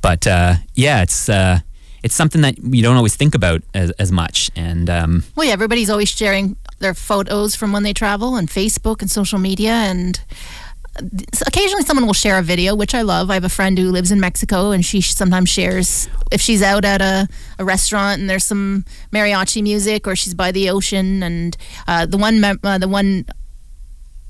But uh, yeah, it's uh, it's something that you don't always think about as, as much. And um,
Well, yeah, everybody's always sharing their photos from when they travel on Facebook and social media, and occasionally someone will share a video, which I love. I have a friend who lives in Mexico, and she sometimes shares if she's out at a, a restaurant and there's some mariachi music, or she's by the ocean. And uh, the one uh, the one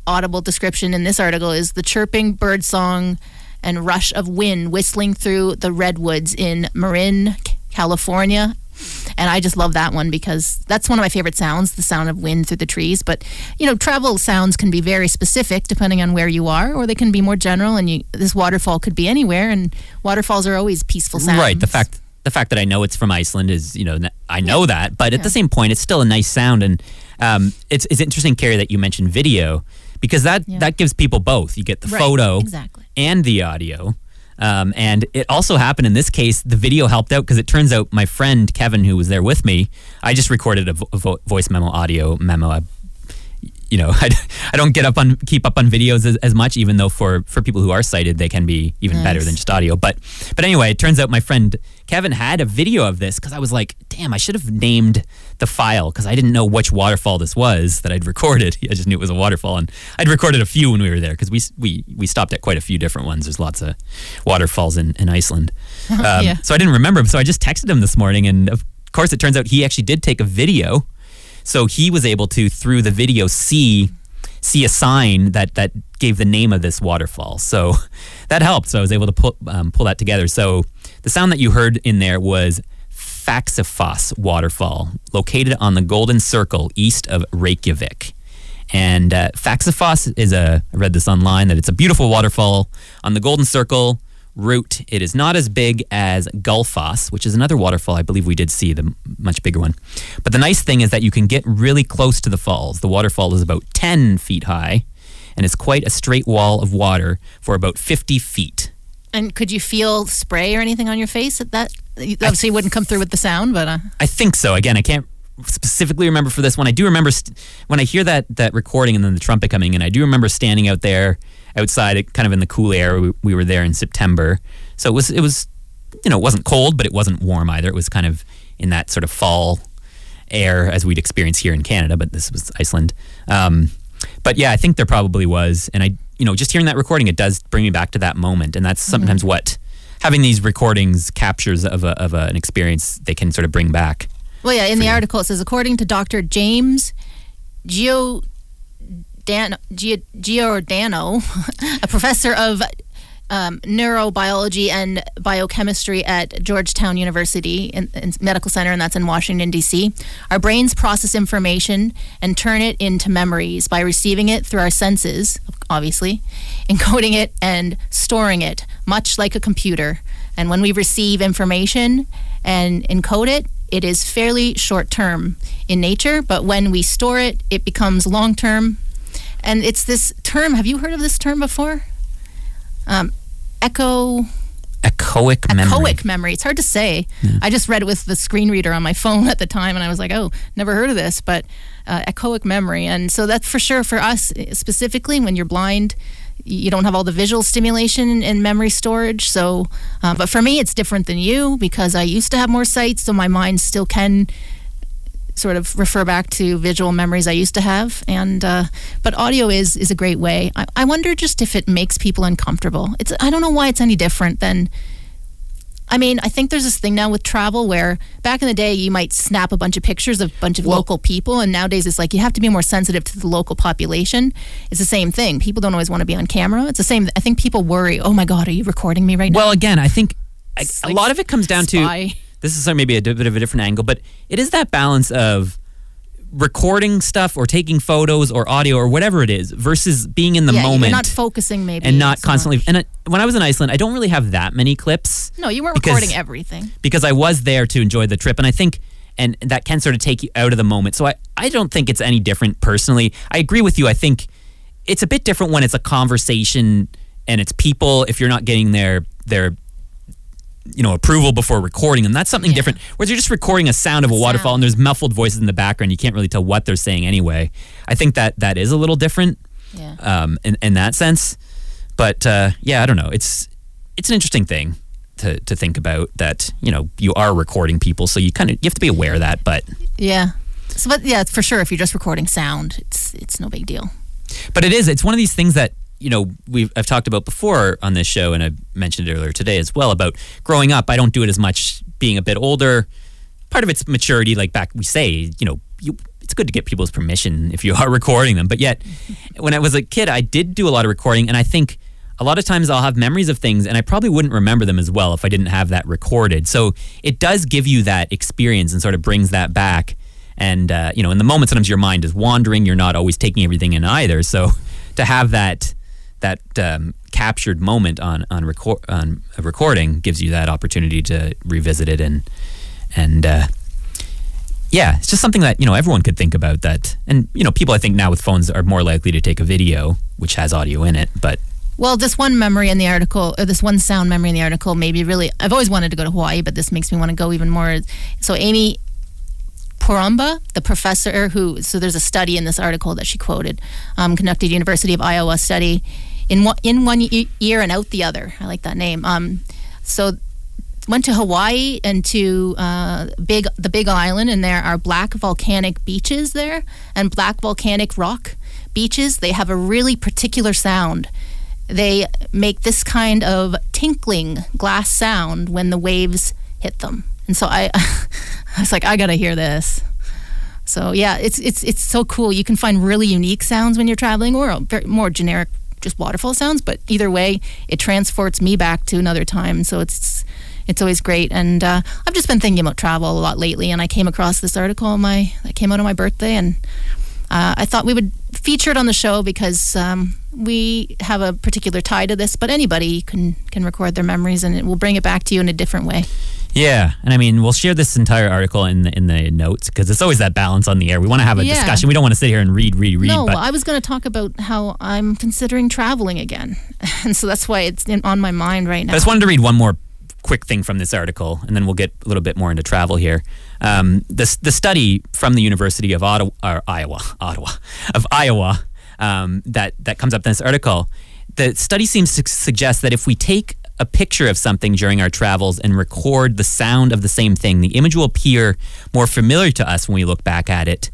audible description in this article is the chirping bird song and rush of wind whistling through the redwoods in Marin, California. And I just love that one because that's one of my favorite sounds, the sound of wind through the trees. But, you know, travel sounds can be very specific depending on where you are, or they can be more general. And you, this waterfall could be anywhere, and waterfalls are always peaceful sounds.
right, the fact the fact that I know it's from Iceland is you know, I know that, but at the same point, it's still a nice sound. And um, it's it's interesting, Carrie, that you mentioned video because that
Yeah.
that gives people both. You get the
Right,
photo
exactly.
and the audio. Um, and it also happened in this case, the video helped out because it turns out my friend Kevin, who was there with me, I just recorded a, vo- vo- voice memo, audio memo. I, you know, [laughs] I, I don't get up on keep up on videos as, as much, even though for for people who are sighted, they can be even better than just audio. But but anyway, it turns out my friend Kevin had a video of this because I was like, damn, I should have named the file because I didn't know which waterfall this was that I'd recorded. [laughs] I just knew it was a waterfall, and I'd recorded a few when we were there because we we we stopped at quite a few different ones. There's lots of waterfalls in in Iceland. [laughs] Um,
Yeah.
So I didn't remember him, so I just texted him this morning, and of course, it turns out he actually did take a video. So he was able to, through the video, see see a sign that that gave the name of this waterfall. So [laughs] that helped. So I was able to pull um, pull that together. So the sound that you heard in there was Faxafoss waterfall, located on the Golden Circle east of Reykjavik. And uh, is a, I read this online, that it's a beautiful waterfall on the Golden Circle route. It is not as big as Gullfoss, which is another waterfall I believe we did see, the much bigger one. But the nice thing is that you can get really close to the falls. The waterfall is about 10 feet high and is quite a straight wall of water for about 50 feet.
And could you feel spray or anything on your face at that? Obviously, wouldn't come through with the sound, but uh,
I think so. Again, I can't specifically remember for this one. I do remember st- when I hear that that recording and then the trumpet coming in. I do remember standing out there outside, kind of in the cool air. We, we were there in September, so it was it was you know it wasn't cold, but it wasn't warm either. It was kind of in that sort of fall air as we'd experience here in Canada, but this was Iceland. Um, but yeah, I think there probably was, and I you know just hearing that recording, it does bring me back to that moment, and that's sometimes mm-hmm. what having these recordings captures of, a, of a, an experience they can sort of bring back.
Well, yeah, in the article it says according to Dr. James Gio Dan, Gio, Giordano, [laughs] a professor of um, neurobiology and biochemistry at Georgetown University in, in Medical Center, and that's in Washington, D.C. Our brains process information and turn it into memories by receiving it through our senses, obviously, [laughs] encoding it and storing it, much like a computer. And when we receive information and encode it, it is fairly short term in nature, but when we store it, it becomes long term. And it's this term, have you heard of this term before? Um, echo
Echoic memory.
echoic memory. It's hard to say. I just read it with the screen reader on my [laughs] phone at the time, and I was like, "Oh, never heard of this." But uh, echoic memory, and so that's for sure for us eh, specifically. When you're blind, you don't have all the visual stimulation and memory storage. So, uh, but for me, it's different than you because I used to have more sight, so my mind still can sort of refer back to visual memories I used to have. And uh, but audio is is a great way. I, I wonder just if it makes people uncomfortable. It's I don't know why it's any different than. I mean, I think there's this thing now with travel where back in the day you might snap a bunch of pictures of a bunch of local people, and nowadays it's like you have to be more sensitive to the local population. It's the same thing. People don't always want to be on camera. It's the same. I think people worry. Oh my God, are you recording me right now?
Well, again, I think I,
It's
a lot of it comes down to
spy.
This is maybe a bit of a different angle, but it is that balance of recording stuff or taking photos or audio or whatever it is versus being in the
yeah,
moment
you're not focusing maybe
and not
so
constantly.
much.
And I, when I was in Iceland, I don't really have that many clips.
No, you weren't
because-
recording everything.
because I was there to enjoy the trip. And I think, and that can sort of take you out of the moment. So I, I don't think it's any different personally. I agree with you. I think it's a bit different when it's a conversation and it's people, if you're not getting their, their, you know, approval before recording and That's something
Yeah.
different. Whereas you're just recording a sound of a waterfall
Sound.
and there's muffled voices in the background. You can't really tell what they're saying anyway. I think that that is a little different
Yeah.
um, in, in that sense. But uh, yeah, I don't know. It's it's an interesting thing. to, to think about that you know you are recording people, so you kind of you have to be aware of that. But
Yeah. So, but yeah, for sure, if you're just recording sound, it's it's no big deal.
but it is it's one of these things that you know we've I've talked about before on this show, and I mentioned it earlier today as well about growing up. I don't do it as much being a bit older. Part of it's maturity, like back we say, you know, you, it's good to get people's permission if you [laughs] are recording them. But yet, when I was a kid, I did do a lot of recording, and I think a lot of times I'll have memories of things, and I probably wouldn't remember them as well if I didn't have that recorded. So it does give you that experience and sort of brings that back. And uh, you know, in the moment, sometimes your mind is wandering. You're not always taking everything in either. So [laughs] to have that that um, captured moment on on record on a recording gives you that opportunity to revisit it and and uh, yeah, it's just something that you know everyone could think about. That and you know people I think now with phones are more likely to take a video which has audio in it, but
Well, this one memory in the article, or this one sound memory in the article, maybe really. I've always wanted to go to Hawaii, but this makes me want to go even more. So, Amy Poremba, the professor who, so there's a study in this article that she quoted, um, conducted University of Iowa study in one, in one ear and out the other. I like that name. Um, so, went to Hawaii and to uh, big the Big Island, and there are black volcanic beaches there and black volcanic rock beaches. They have a really particular sound. They make this kind of tinkling glass sound when the waves hit them. And so I, [laughs] I was like, I gotta hear this. So yeah, it's it's it's so cool. You can find really unique sounds when you're traveling, or more generic, just waterfall sounds. But either way, it transports me back to another time. So it's it's always great. And uh, I've just been thinking about travel a lot lately, and I came across this article on my that came out on my birthday, and uh, I thought we would feature it on the show because um, we have a particular tie to this. But anybody can can record their memories, and it will bring it back to you in a different way.
Yeah, and I mean we'll share this entire article in the in the notes because it's always that balance on the air. We want to have a
Yeah.
discussion. We don't want to sit here and read, read, read.
no,
but
I was going to talk about how I'm considering traveling again, [laughs] and so that's why it's in, on my mind right now.
I just wanted to read one more quick thing from this article, and then we'll get a little bit more into travel here. Um, the the study from the University of Ottawa, Iowa, [laughs] Ottawa, of Iowa, um, that that comes up in this article. The study seems to suggest that if we take a picture of something during our travels and record the sound of the same thing, the image will appear more familiar to us when we look back at it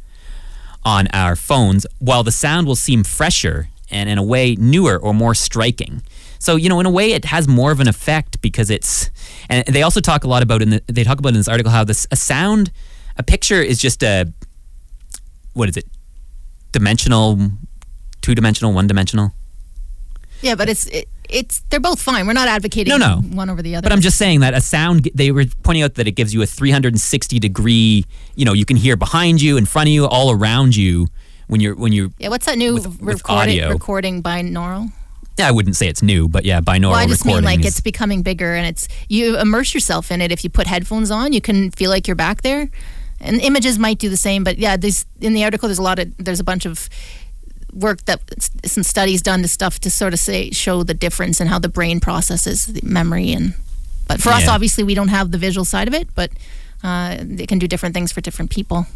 on our phones, while the sound will seem fresher and in a way newer or more striking. So, you know, in a way, it has more of an effect because it's, and they also talk a lot about in the, they talk about in this article how this a sound, a picture is just a, what is it, dimensional, two dimensional, one dimensional.
yeah, but it's it, it's they're both fine. We're not advocating
No, no.
one over the other.
But I'm just saying that a sound, they were pointing out that it gives you a 360 degree, you know, you can hear behind you, in front of you, all around you when you're, when you,
yeah. What's that new
with- with
recording
audio.
recording binaural?
yeah, I wouldn't say it's new, but yeah, binaural
Well, I just mean like it's becoming bigger, and it's you immerse yourself in it. If you put headphones on, you can feel like you're back there. And images might do the same, but yeah, there's in the article. There's a lot of there's a bunch of work that some studies done to stuff to sort of say show the difference in how the brain processes the memory and. But for us, obviously, we don't have the visual side of it, but uh, it can do different things for different people.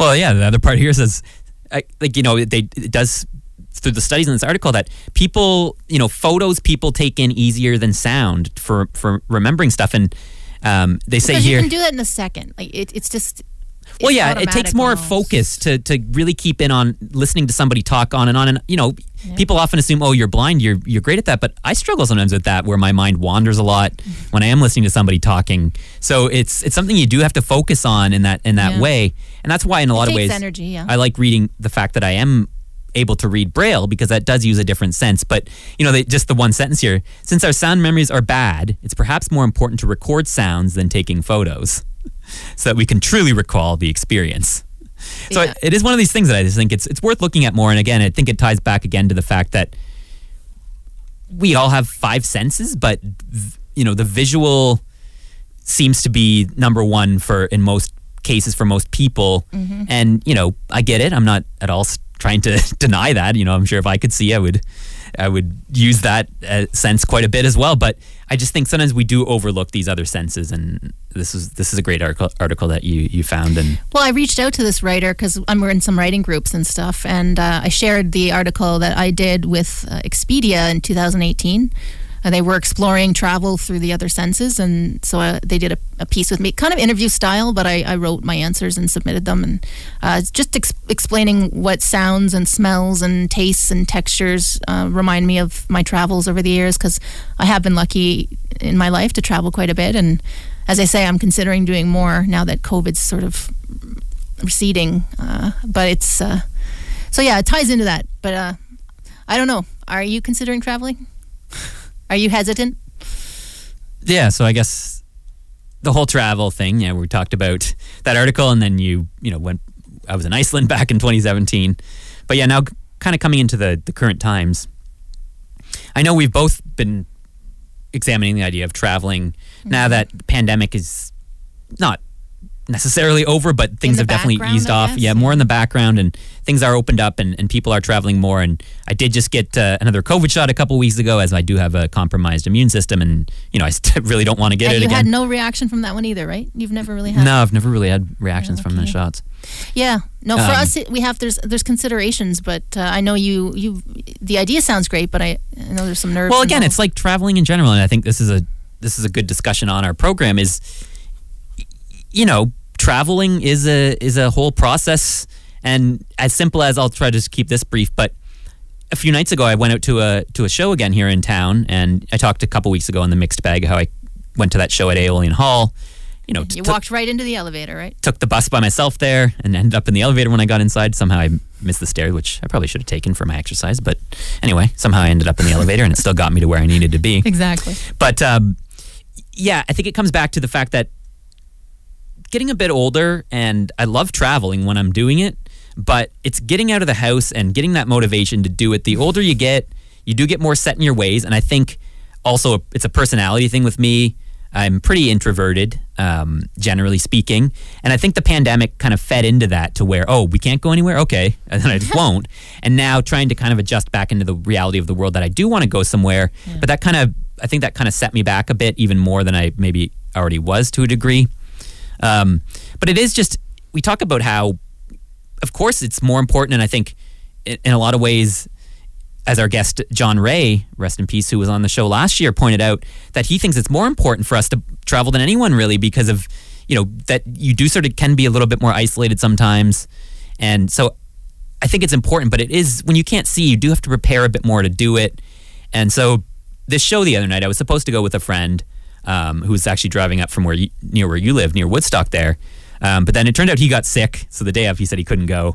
Well, yeah, the other part here says, I, like you know, they it does through the studies in this article that people, you know, photos people take in easier than sound for for remembering stuff, and um, they say
Because
here,
you can do that in a second. Like it, it's just.
Well, yeah, it takes more
almost.
focus to to really keep in on listening to somebody talk on and on, and you know, people often assume, oh, you're blind, you're you're great at that, but I struggle sometimes with that, where my mind wanders a lot [laughs] when I am listening to somebody talking. So it's it's something you do have to focus on in that in that
Yeah.
way, and that's why in a lot of ways
energy, yeah.
I like reading the fact that I am able to read braille because that does use a different sense but you know they, just the one sentence here since our sound memories are bad it's perhaps more important to record sounds than taking photos so that we can truly recall the experience so
Yeah.
it, is one of these things that I just think it's it's worth looking at more and again I think it ties back again to the fact that we all have five senses but v- you know the visual seems to be number one for in most cases for most people
Mm-hmm.
and you know i get it i'm not at all trying to [laughs] deny that you know i'm sure if i could see i would i would use that uh, sense quite a bit as well but i just think sometimes we do overlook these other senses and this is this is a great article article that you you found and
Well, I reached out to this writer because we're in some writing groups and stuff, and uh, I shared the article that I did with uh, Expedia in 2018 uh, they were exploring travel through the other senses, and so uh, they did a, a, piece with me, kind of interview style, but I, I wrote my answers and submitted them, and uh, just ex- explaining what sounds and smells and tastes and textures uh, remind me of my travels over the years, because I have been lucky in my life to travel quite a bit, and as I say, I'm considering doing more now that COVID's sort of receding, but it's so yeah, it ties into that, but. I don't know. Are you considering traveling? [laughs] Are you hesitant?
Yeah, so I guess the whole travel thing, yeah, we talked about that article and then you, you know, went I was in Iceland [laughs] back in 2017. But yeah, now kind of coming into the the current times. I know we've both been examining the idea of traveling mm-hmm. now that the pandemic is not necessarily over, but things have definitely eased off. Yeah, more in the background, and things are opened up, and, and people are traveling more. And I did just get uh, another COVID shot a couple weeks ago, as I do have a compromised immune system, and you know I [laughs] really don't want to get
and
it
you
again.
had no reaction from that one either, right? You've never really had.
No, I've never really had reactions oh, from the shots.
Yeah, no. For um, us, we have there's there's considerations, but uh, I know you you the idea sounds great, but I, I know there's some nerves.
Well, again, involved. it's like traveling in general, and I think this is a this is a good discussion on our program. Is you know traveling is a is a whole process, and as simple as I'll try to keep this brief, but a few nights ago I went out to a to a show again here in town, and I talked a couple weeks ago on the mixed bag how I went to that show at Aeolian Hall. You know,
you t- walked right into the elevator, right?
Took the bus by myself there, and ended up in the elevator when I got inside. Somehow I missed the stairs, which I probably should have taken for my exercise, but anyway, somehow I ended up in the elevator, and it still got me to where I needed to be. [laughs]
Exactly.
But um, yeah, I think it comes back to the fact that getting a bit older and I love traveling when I'm doing it, but it's getting out of the house and getting that motivation to do it. The older you get, you do get more set in your ways. And I think also it's a personality thing with me. I'm pretty introverted, um, generally speaking. And I think the pandemic kind of fed into that to where, oh, we can't go anywhere? Okay. [laughs] And then I just [laughs] won't. And now trying to kind of adjust back into the reality of the world that I do want to go somewhere. Yeah. But that kind of, I think that kind of set me back a bit, even more than I maybe already was to a degree. Um, but it is just we talk about how, of course, it's more important, and I think in, in a lot of ways, as our guest John Ray, rest in peace, who was on the show last year, pointed out that he thinks it's more important for us to travel than anyone really because of you know that you do sort of can be a little bit more isolated sometimes, and so I think it's important. But it is when you can't see, you do have to prepare a bit more to do it, and so this show the other night, I was supposed to go with a friend um, who was actually driving up from where you, near where you live, near Woodstock there. Um, but then it turned out he got sick, so the day of he said he couldn't go.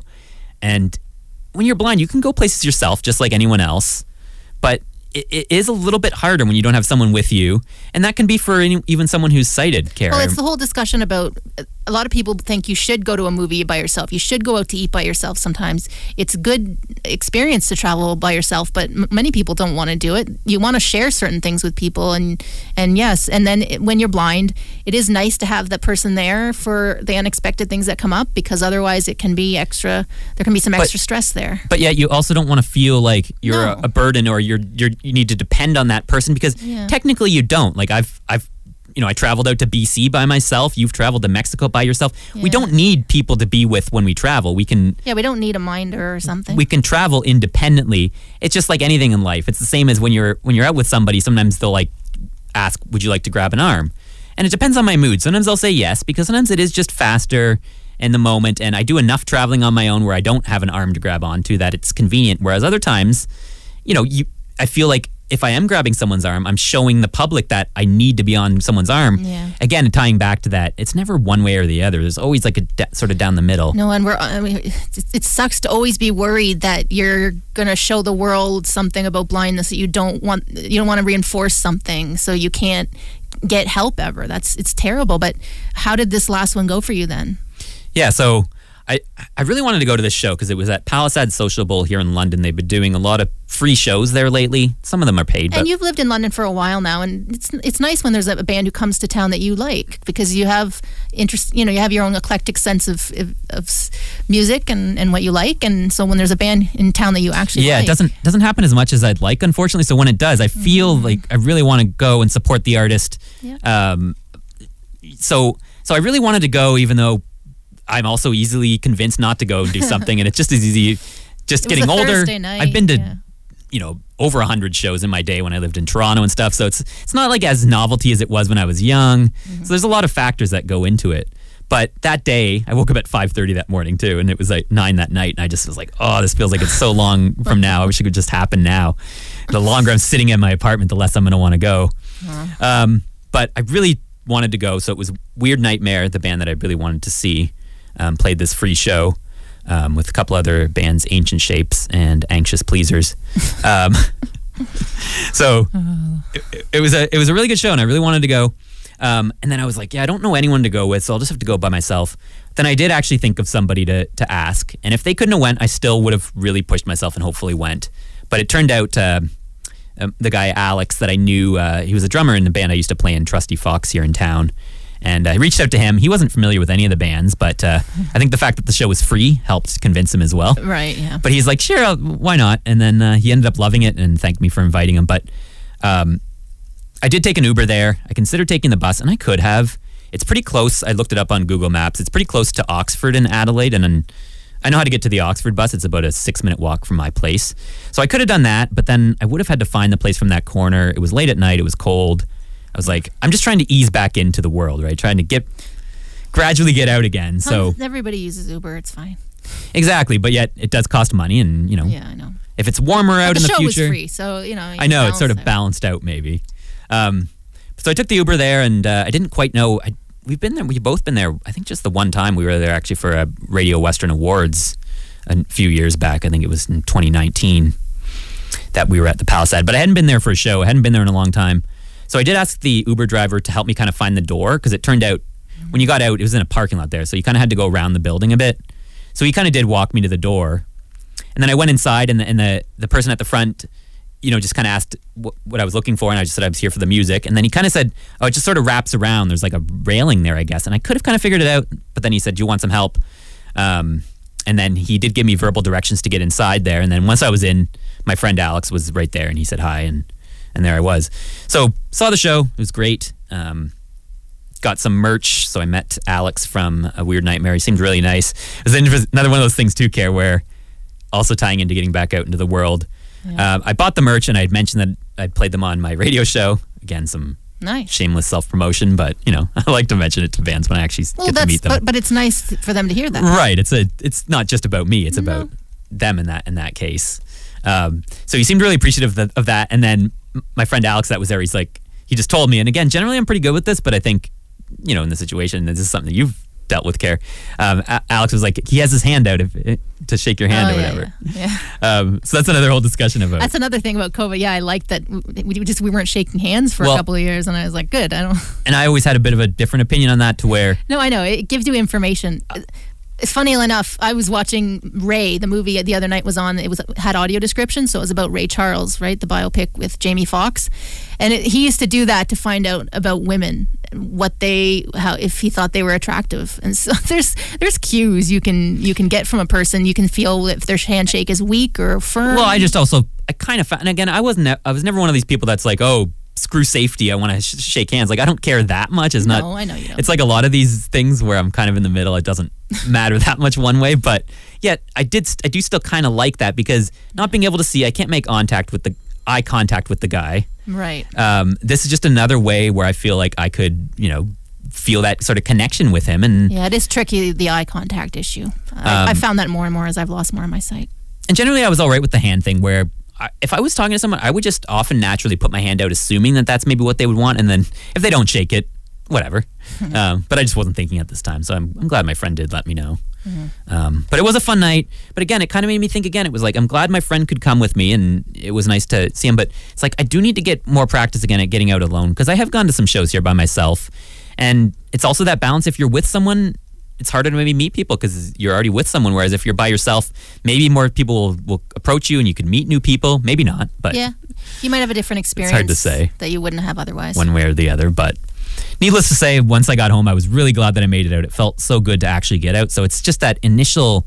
And when you're blind, you can go places yourself, just like anyone else. But it, it is a little bit harder when you don't have someone with you, and that can be for any, even someone who's sighted. Kara.
Well, it's the whole discussion about a lot of people think you should go to a movie by yourself. You should go out to eat by yourself. Sometimes it's a good experience to travel by yourself, but m- many people don't want to do it. You want to share certain things with people, and and yes, and then it, when you're blind, it is nice to have that person there for the unexpected things that come up because otherwise it can be extra. There can be some extra stress there.
But yet, you also don't want to feel like you're no. a, a, burden or you're you're you need to depend on that person because yeah. technically you don't. Like I've I've you know, I traveled out to BC by myself. You've traveled to Mexico by yourself. Yeah. We don't need people to be with when we travel. We can
Yeah, we don't need a minder or something.
We can travel independently. It's just like anything in life. It's the same as when you're when you're out with somebody, sometimes they'll like ask, "Would you like to grab an arm?" And it depends on my mood. Sometimes I'll say yes because sometimes it is just faster in the moment and I do enough traveling on my own where I don't have an arm to grab onto that it's convenient. Whereas other times, you know, you I feel like if I am grabbing someone's arm, I'm showing the public that I need to be on someone's arm.
Yeah.
Again, tying back to that, it's never one way or the other. There's always like a de- sort of down the middle.
No, and we're I mean, it, it sucks to always be worried that you're gonna show the world something about blindness that you don't want. You don't want to reinforce something, so you can't get help ever. That's it's terrible. But how did this last one go for you then?
Yeah, so I, I really wanted to go to this show because it was at Palasad Bowl here in London. They've been doing a lot of free shows there lately. Some of them are paid.
And you've lived in London for a while now, and it's it's nice when there's a band who comes to town that you like because you have interest. You know, you have your own eclectic sense of of, of music and, and what you like, and so when there's a band in town that you actually
yeah,
like,
it doesn't doesn't happen as much as I'd like, unfortunately. So when it does, I feel mm-hmm. like I really want to go and support the artist.
Yeah.
Um, so so I really wanted to go, even though I'm also easily convinced not to go and do [laughs] something, and it's just as easy. Just
it
getting older. I've been to
yeah.
you know, over 100 shows in my day when I lived in Toronto and stuff. So it's it's not like as novelty as it was when I was young. Mm-hmm. So there's a lot of factors that go into it. But that day, I woke up at 5:30 that morning too, and it was like nine that night, and I just was like, "Oh, this feels like it's so long from now. I wish it could just happen now." The longer I'm sitting in my apartment, the less I'm going to want to go. Uh-huh. Um, but I really wanted to go, so it was Weird Nightmare, the band that I really wanted to see, um, played this free show um, with a couple other bands, Ancient Shapes and Anxious Pleasers. [laughs] Um, so it, it, was a it was a really good show, and I really wanted to go. Um, and then I was like, yeah, I don't know anyone to go with, so I'll just have to go by myself. Then I did actually think of somebody to to ask, and if they couldn't have went, I still would have really pushed myself and hopefully went. But it turned out uh, um, the guy Alex that I knew, uh, he was a drummer in the band I used to play in, Trusty Fox here in town. And I reached out to him. He wasn't familiar with any of the bands, but uh, I think the fact that the show was free helped convince him as well.
Right. Yeah.
But he's like, sure, I'll, why not? And then uh, he ended up loving it and thanked me for inviting him. But um, I did take an Uber there. I considered taking the bus, and I could have. It's pretty close. I looked it up on Google Maps. It's pretty close to Oxford and Adelaide, and then I know how to get to the Oxford bus. It's about a six minute walk from my place. So I could have done that, but then I would have had to find the place from that corner. It was late at night. It was cold. I was like, I'm just trying to ease back into the world, right? Trying to get gradually get out again. So
everybody uses Uber. It's fine.
Exactly, but yet it does cost money, and you know.
Yeah, I know.
If it's warmer out
the
in the
show
future,
was free, so you know. You
I know it's sort of out. balanced out, maybe. Um, so I took the Uber there, and uh, I didn't quite know. I, we've been there. We've both been there. I think just the one time we were there actually for a Radio Western Awards a few years back. I think it was in 2019 that we were at the Palasad, but I hadn't been there for a show. I hadn't been there in a long time. So I did ask the Uber driver to help me kind of find the door because it turned out when you got out, it was in a parking lot there. So you kind of had to go around the building a bit. So he kind of did walk me to the door. And then I went inside, and the, and the, the person at the front, you know, just kind of asked what, what, I was looking for. And I just said I was here for the music. And then he kind of said, Oh, it just sort of wraps around. There's like a railing there, I guess. And I could have kind of figured it out. But then he said, Do you want some help? Um, and then he did give me verbal directions to get inside there. And then once I was in, my friend Alex was right there and he said hi. And and there I was. So saw the show. It was great. Um, got some merch. So I met Alex from A Weird Nightmare. He seemed really nice. It was another one of those things too, Care, where also tying into getting back out into the world. Yeah. Uh, I bought the merch and I had mentioned that I'd played them on my radio show. Again, some
nice
shameless self promotion, but you know [laughs] I like to mention it to bands when I actually well, get to meet them.
But, but it's nice for them to hear that.
Right. It's a. It's not just about me. It's no. about them in that in that case. Um, so he seemed really appreciative of, of that, and then my friend Alex that was there, he's like, he just told me. And again, generally I'm pretty good with this, but I think, you know, in the situation, this is something that you've dealt with care. Um, Alex was like, he has his hand out if, eh, to shake your hand
oh,
or whatever.
Yeah. yeah. [laughs]
Um, so that's another whole discussion about.
That's another thing about COVID. Yeah, I like that we just we weren't shaking hands for well, a couple of years, and I was like, good. I don't.
And I always had a bit of a different opinion on that, to where.
No, I know it gives you information. Uh, funny enough, I was watching Ray, the movie the other night was on. It was had audio description, so it was about Ray Charles, right, the biopic with Jamie Foxx, and it, he used to do that to find out about women, what they, how if he thought they were attractive, and so [laughs] there's there's cues you can you can get from a person. You can feel if their handshake is weak or firm.
Well, I just also I kind of and again I wasn't I was never one of these people that's like oh screw safety. I want to sh- shake hands. Like I don't care that much. It's
no,
not.
I know you don't.
It's like a lot of these things where I'm kind of in the middle. It doesn't [laughs] matter that much one way, but yet I did. I do still kind of like that because not being able to see, I can't make contact with the eye contact with the guy.
Right.
Um, this is just another way where I feel like I could, you know, feel that sort of connection with him. And
yeah, it is tricky the eye contact issue. I, um, I found that more and more as I've lost more of my sight.
And generally, I was all right with the hand thing, where if I was talking to someone, I would just often naturally put my hand out, assuming that that's maybe what they would want, and then if they don't shake it, whatever. [laughs] um, but I just wasn't thinking at this time, so I'm, I'm glad my friend did let me know. Mm-hmm. Um, but it was a fun night. But again, it kind of made me think again. It was like I'm glad my friend could come with me, and it was nice to see him. But it's like I do need to get more practice again at getting out alone because I have gone to some shows here by myself, and it's also that balance. If you're with someone, it's harder to maybe meet people because you're already with someone. Whereas if you're by yourself, maybe more people will, will, approach you and you can meet new people. Maybe not, but
yeah, you might have a different experience.
It's hard to say
that you wouldn't have otherwise.
One way or the other, but needless to say, once I got home, I was really glad that I made it out. It felt so good to actually get out. So it's just that initial,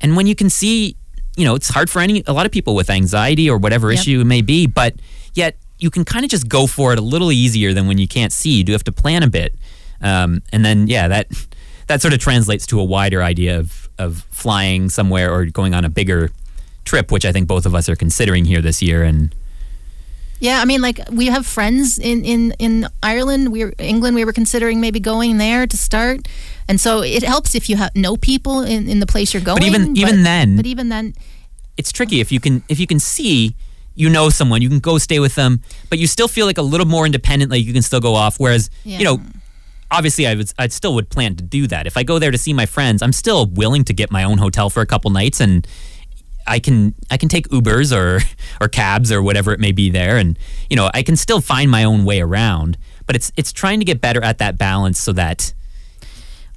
and when you can see, you know, it's hard for any a lot of people with anxiety or whatever yep. issue it may be, but yet you can kind of just go for it a little easier than when you can't see. You do have to plan a bit, um, and then yeah, that that sort of translates to a wider idea of of flying somewhere or going on a bigger trip, which I think both of us are considering here this year. And
Yeah, I mean, like we have friends in in in Ireland. We were England. We were considering maybe going there to start, and so it helps if you have know people in, in the place you're going.
but even even then,
but even then,
it's tricky if you can if you can see you know someone you can go stay with them but you still feel like a little more independent like you can still go off whereas
Yeah.
you know obviously I would I still would plan to do that if I go there to see my friends I'm still willing to get my own hotel for a couple nights and I can I can take Ubers or [laughs] or cabs or whatever it may be there and you know I can still find my own way around but it's it's trying to get better at that balance so that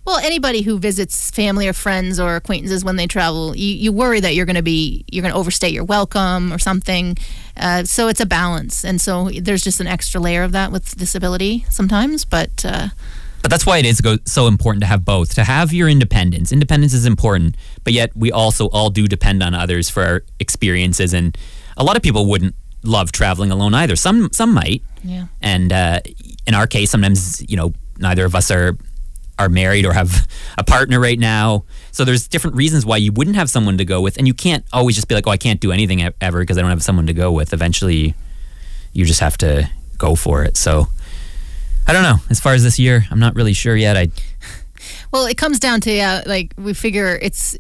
well, anybody who visits family or friends or acquaintances when they travel, you, you worry that you're going to be you're going to overstay your welcome or something. Uh, so it's a balance, and so there's just an extra layer of that with disability sometimes. But uh,
But that's why it is go- so important to have both. To have your independence. Independence is important, but yet we also all do depend on others for our experiences. And a lot of people wouldn't love traveling alone either. Some some might.
yeah.
And uh, in our case, sometimes you know neither of us are are married or have a partner right now. So there's different reasons why you wouldn't have someone to go with, and you can't always just be like, oh, I can't do anything ever because I don't have someone to go with. Eventually, you just have to go for it. So. I don't know. As far as this year, I'm not really sure yet. I
Well, it comes down to yeah, like we figure it's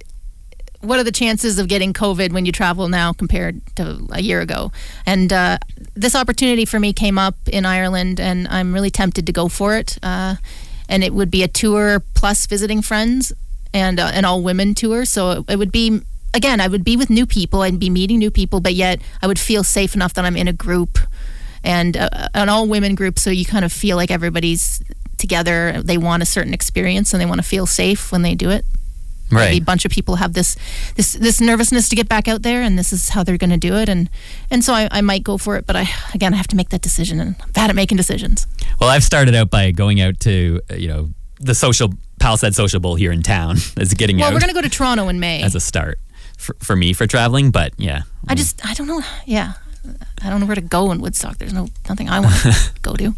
what are the chances of getting COVID when you travel now compared to a year ago? And uh, this opportunity for me came up in Ireland, and I'm really tempted to go for it. Uh, and it would be a tour plus visiting friends, and uh, an all women tour. So it would be again, I would be with new people, I'd be meeting new people, but yet I would feel safe enough that I'm in a group and uh, an all women group. So you kind of feel like everybody's together. They want a certain experience and they want to feel safe when they do it. Maybe a bunch of people have this this this nervousness to get back out there, and this is how they're going to do it. And and so I, I might go for it, but I again I have to make that decision, and I'm bad at making decisions.
Well, I've started out by going out to uh, you know the social Palasad Social Bowl here in town [laughs] as getting
Well,
out
we're going to go to Toronto in May.
as a start for, for me for traveling. But yeah,
I just I don't know. Yeah, I don't know where to go in Woodstock. There's no nothing I want to [laughs] go to.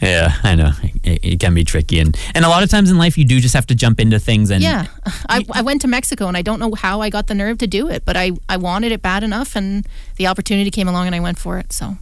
yeah, I know it, it can be tricky, and and a lot of times in life you do just have to jump into things. And
Yeah, I, I went to Mexico and I don't know how I got the nerve to do it, but I, I wanted it bad enough and the opportunity came along and I went for it. So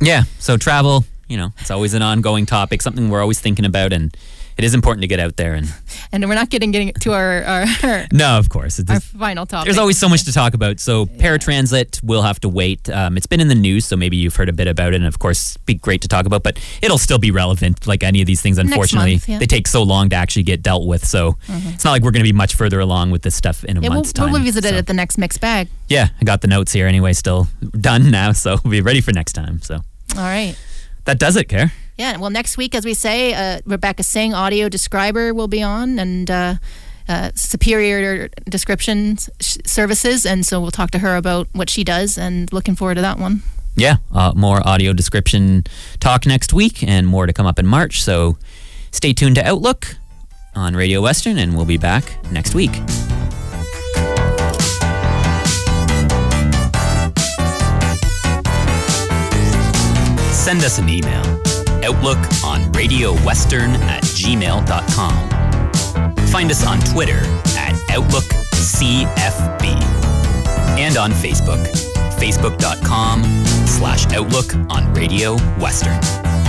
yeah. So travel, you know, it's always an ongoing topic, something we're always thinking about, and it is important to get out there. And
and we're not getting getting to our our, our, [laughs]
no, of course, it's,
our final topic.
There's always so much to talk about. So paratransit will have to wait. Um, it's been in the news, so maybe you've heard a bit about it, and of course, be great to talk about. But it'll still be relevant, like any of these things. Unfortunately,
month, yeah. Mm-hmm.
they take so long to actually get dealt with. So it's not like we're going to be much further along with this stuff in a
yeah, we'll,
month's time.
we'll revisit it at the next mixed bag.
yeah, I got the notes here anyway. Still done now, [laughs] so we'll be ready for next time. So
All right.
that does it, Care.
Yeah. Well, next week, as we say, uh, Rebecca Singh, audio describer, will be on and uh, uh, superior description s- services. And so we'll talk to her about what she does and looking forward to that one.
Yeah, uh, more audio description talk next week, and more to come up in March. So stay tuned to Outlook on Radio Western, and we'll be back next week. Send us an email. Outlook on Radio Western at gmail.com. Find us on Twitter at OutlookCFB and on Facebook, facebook.com slash Outlook on Radio Western.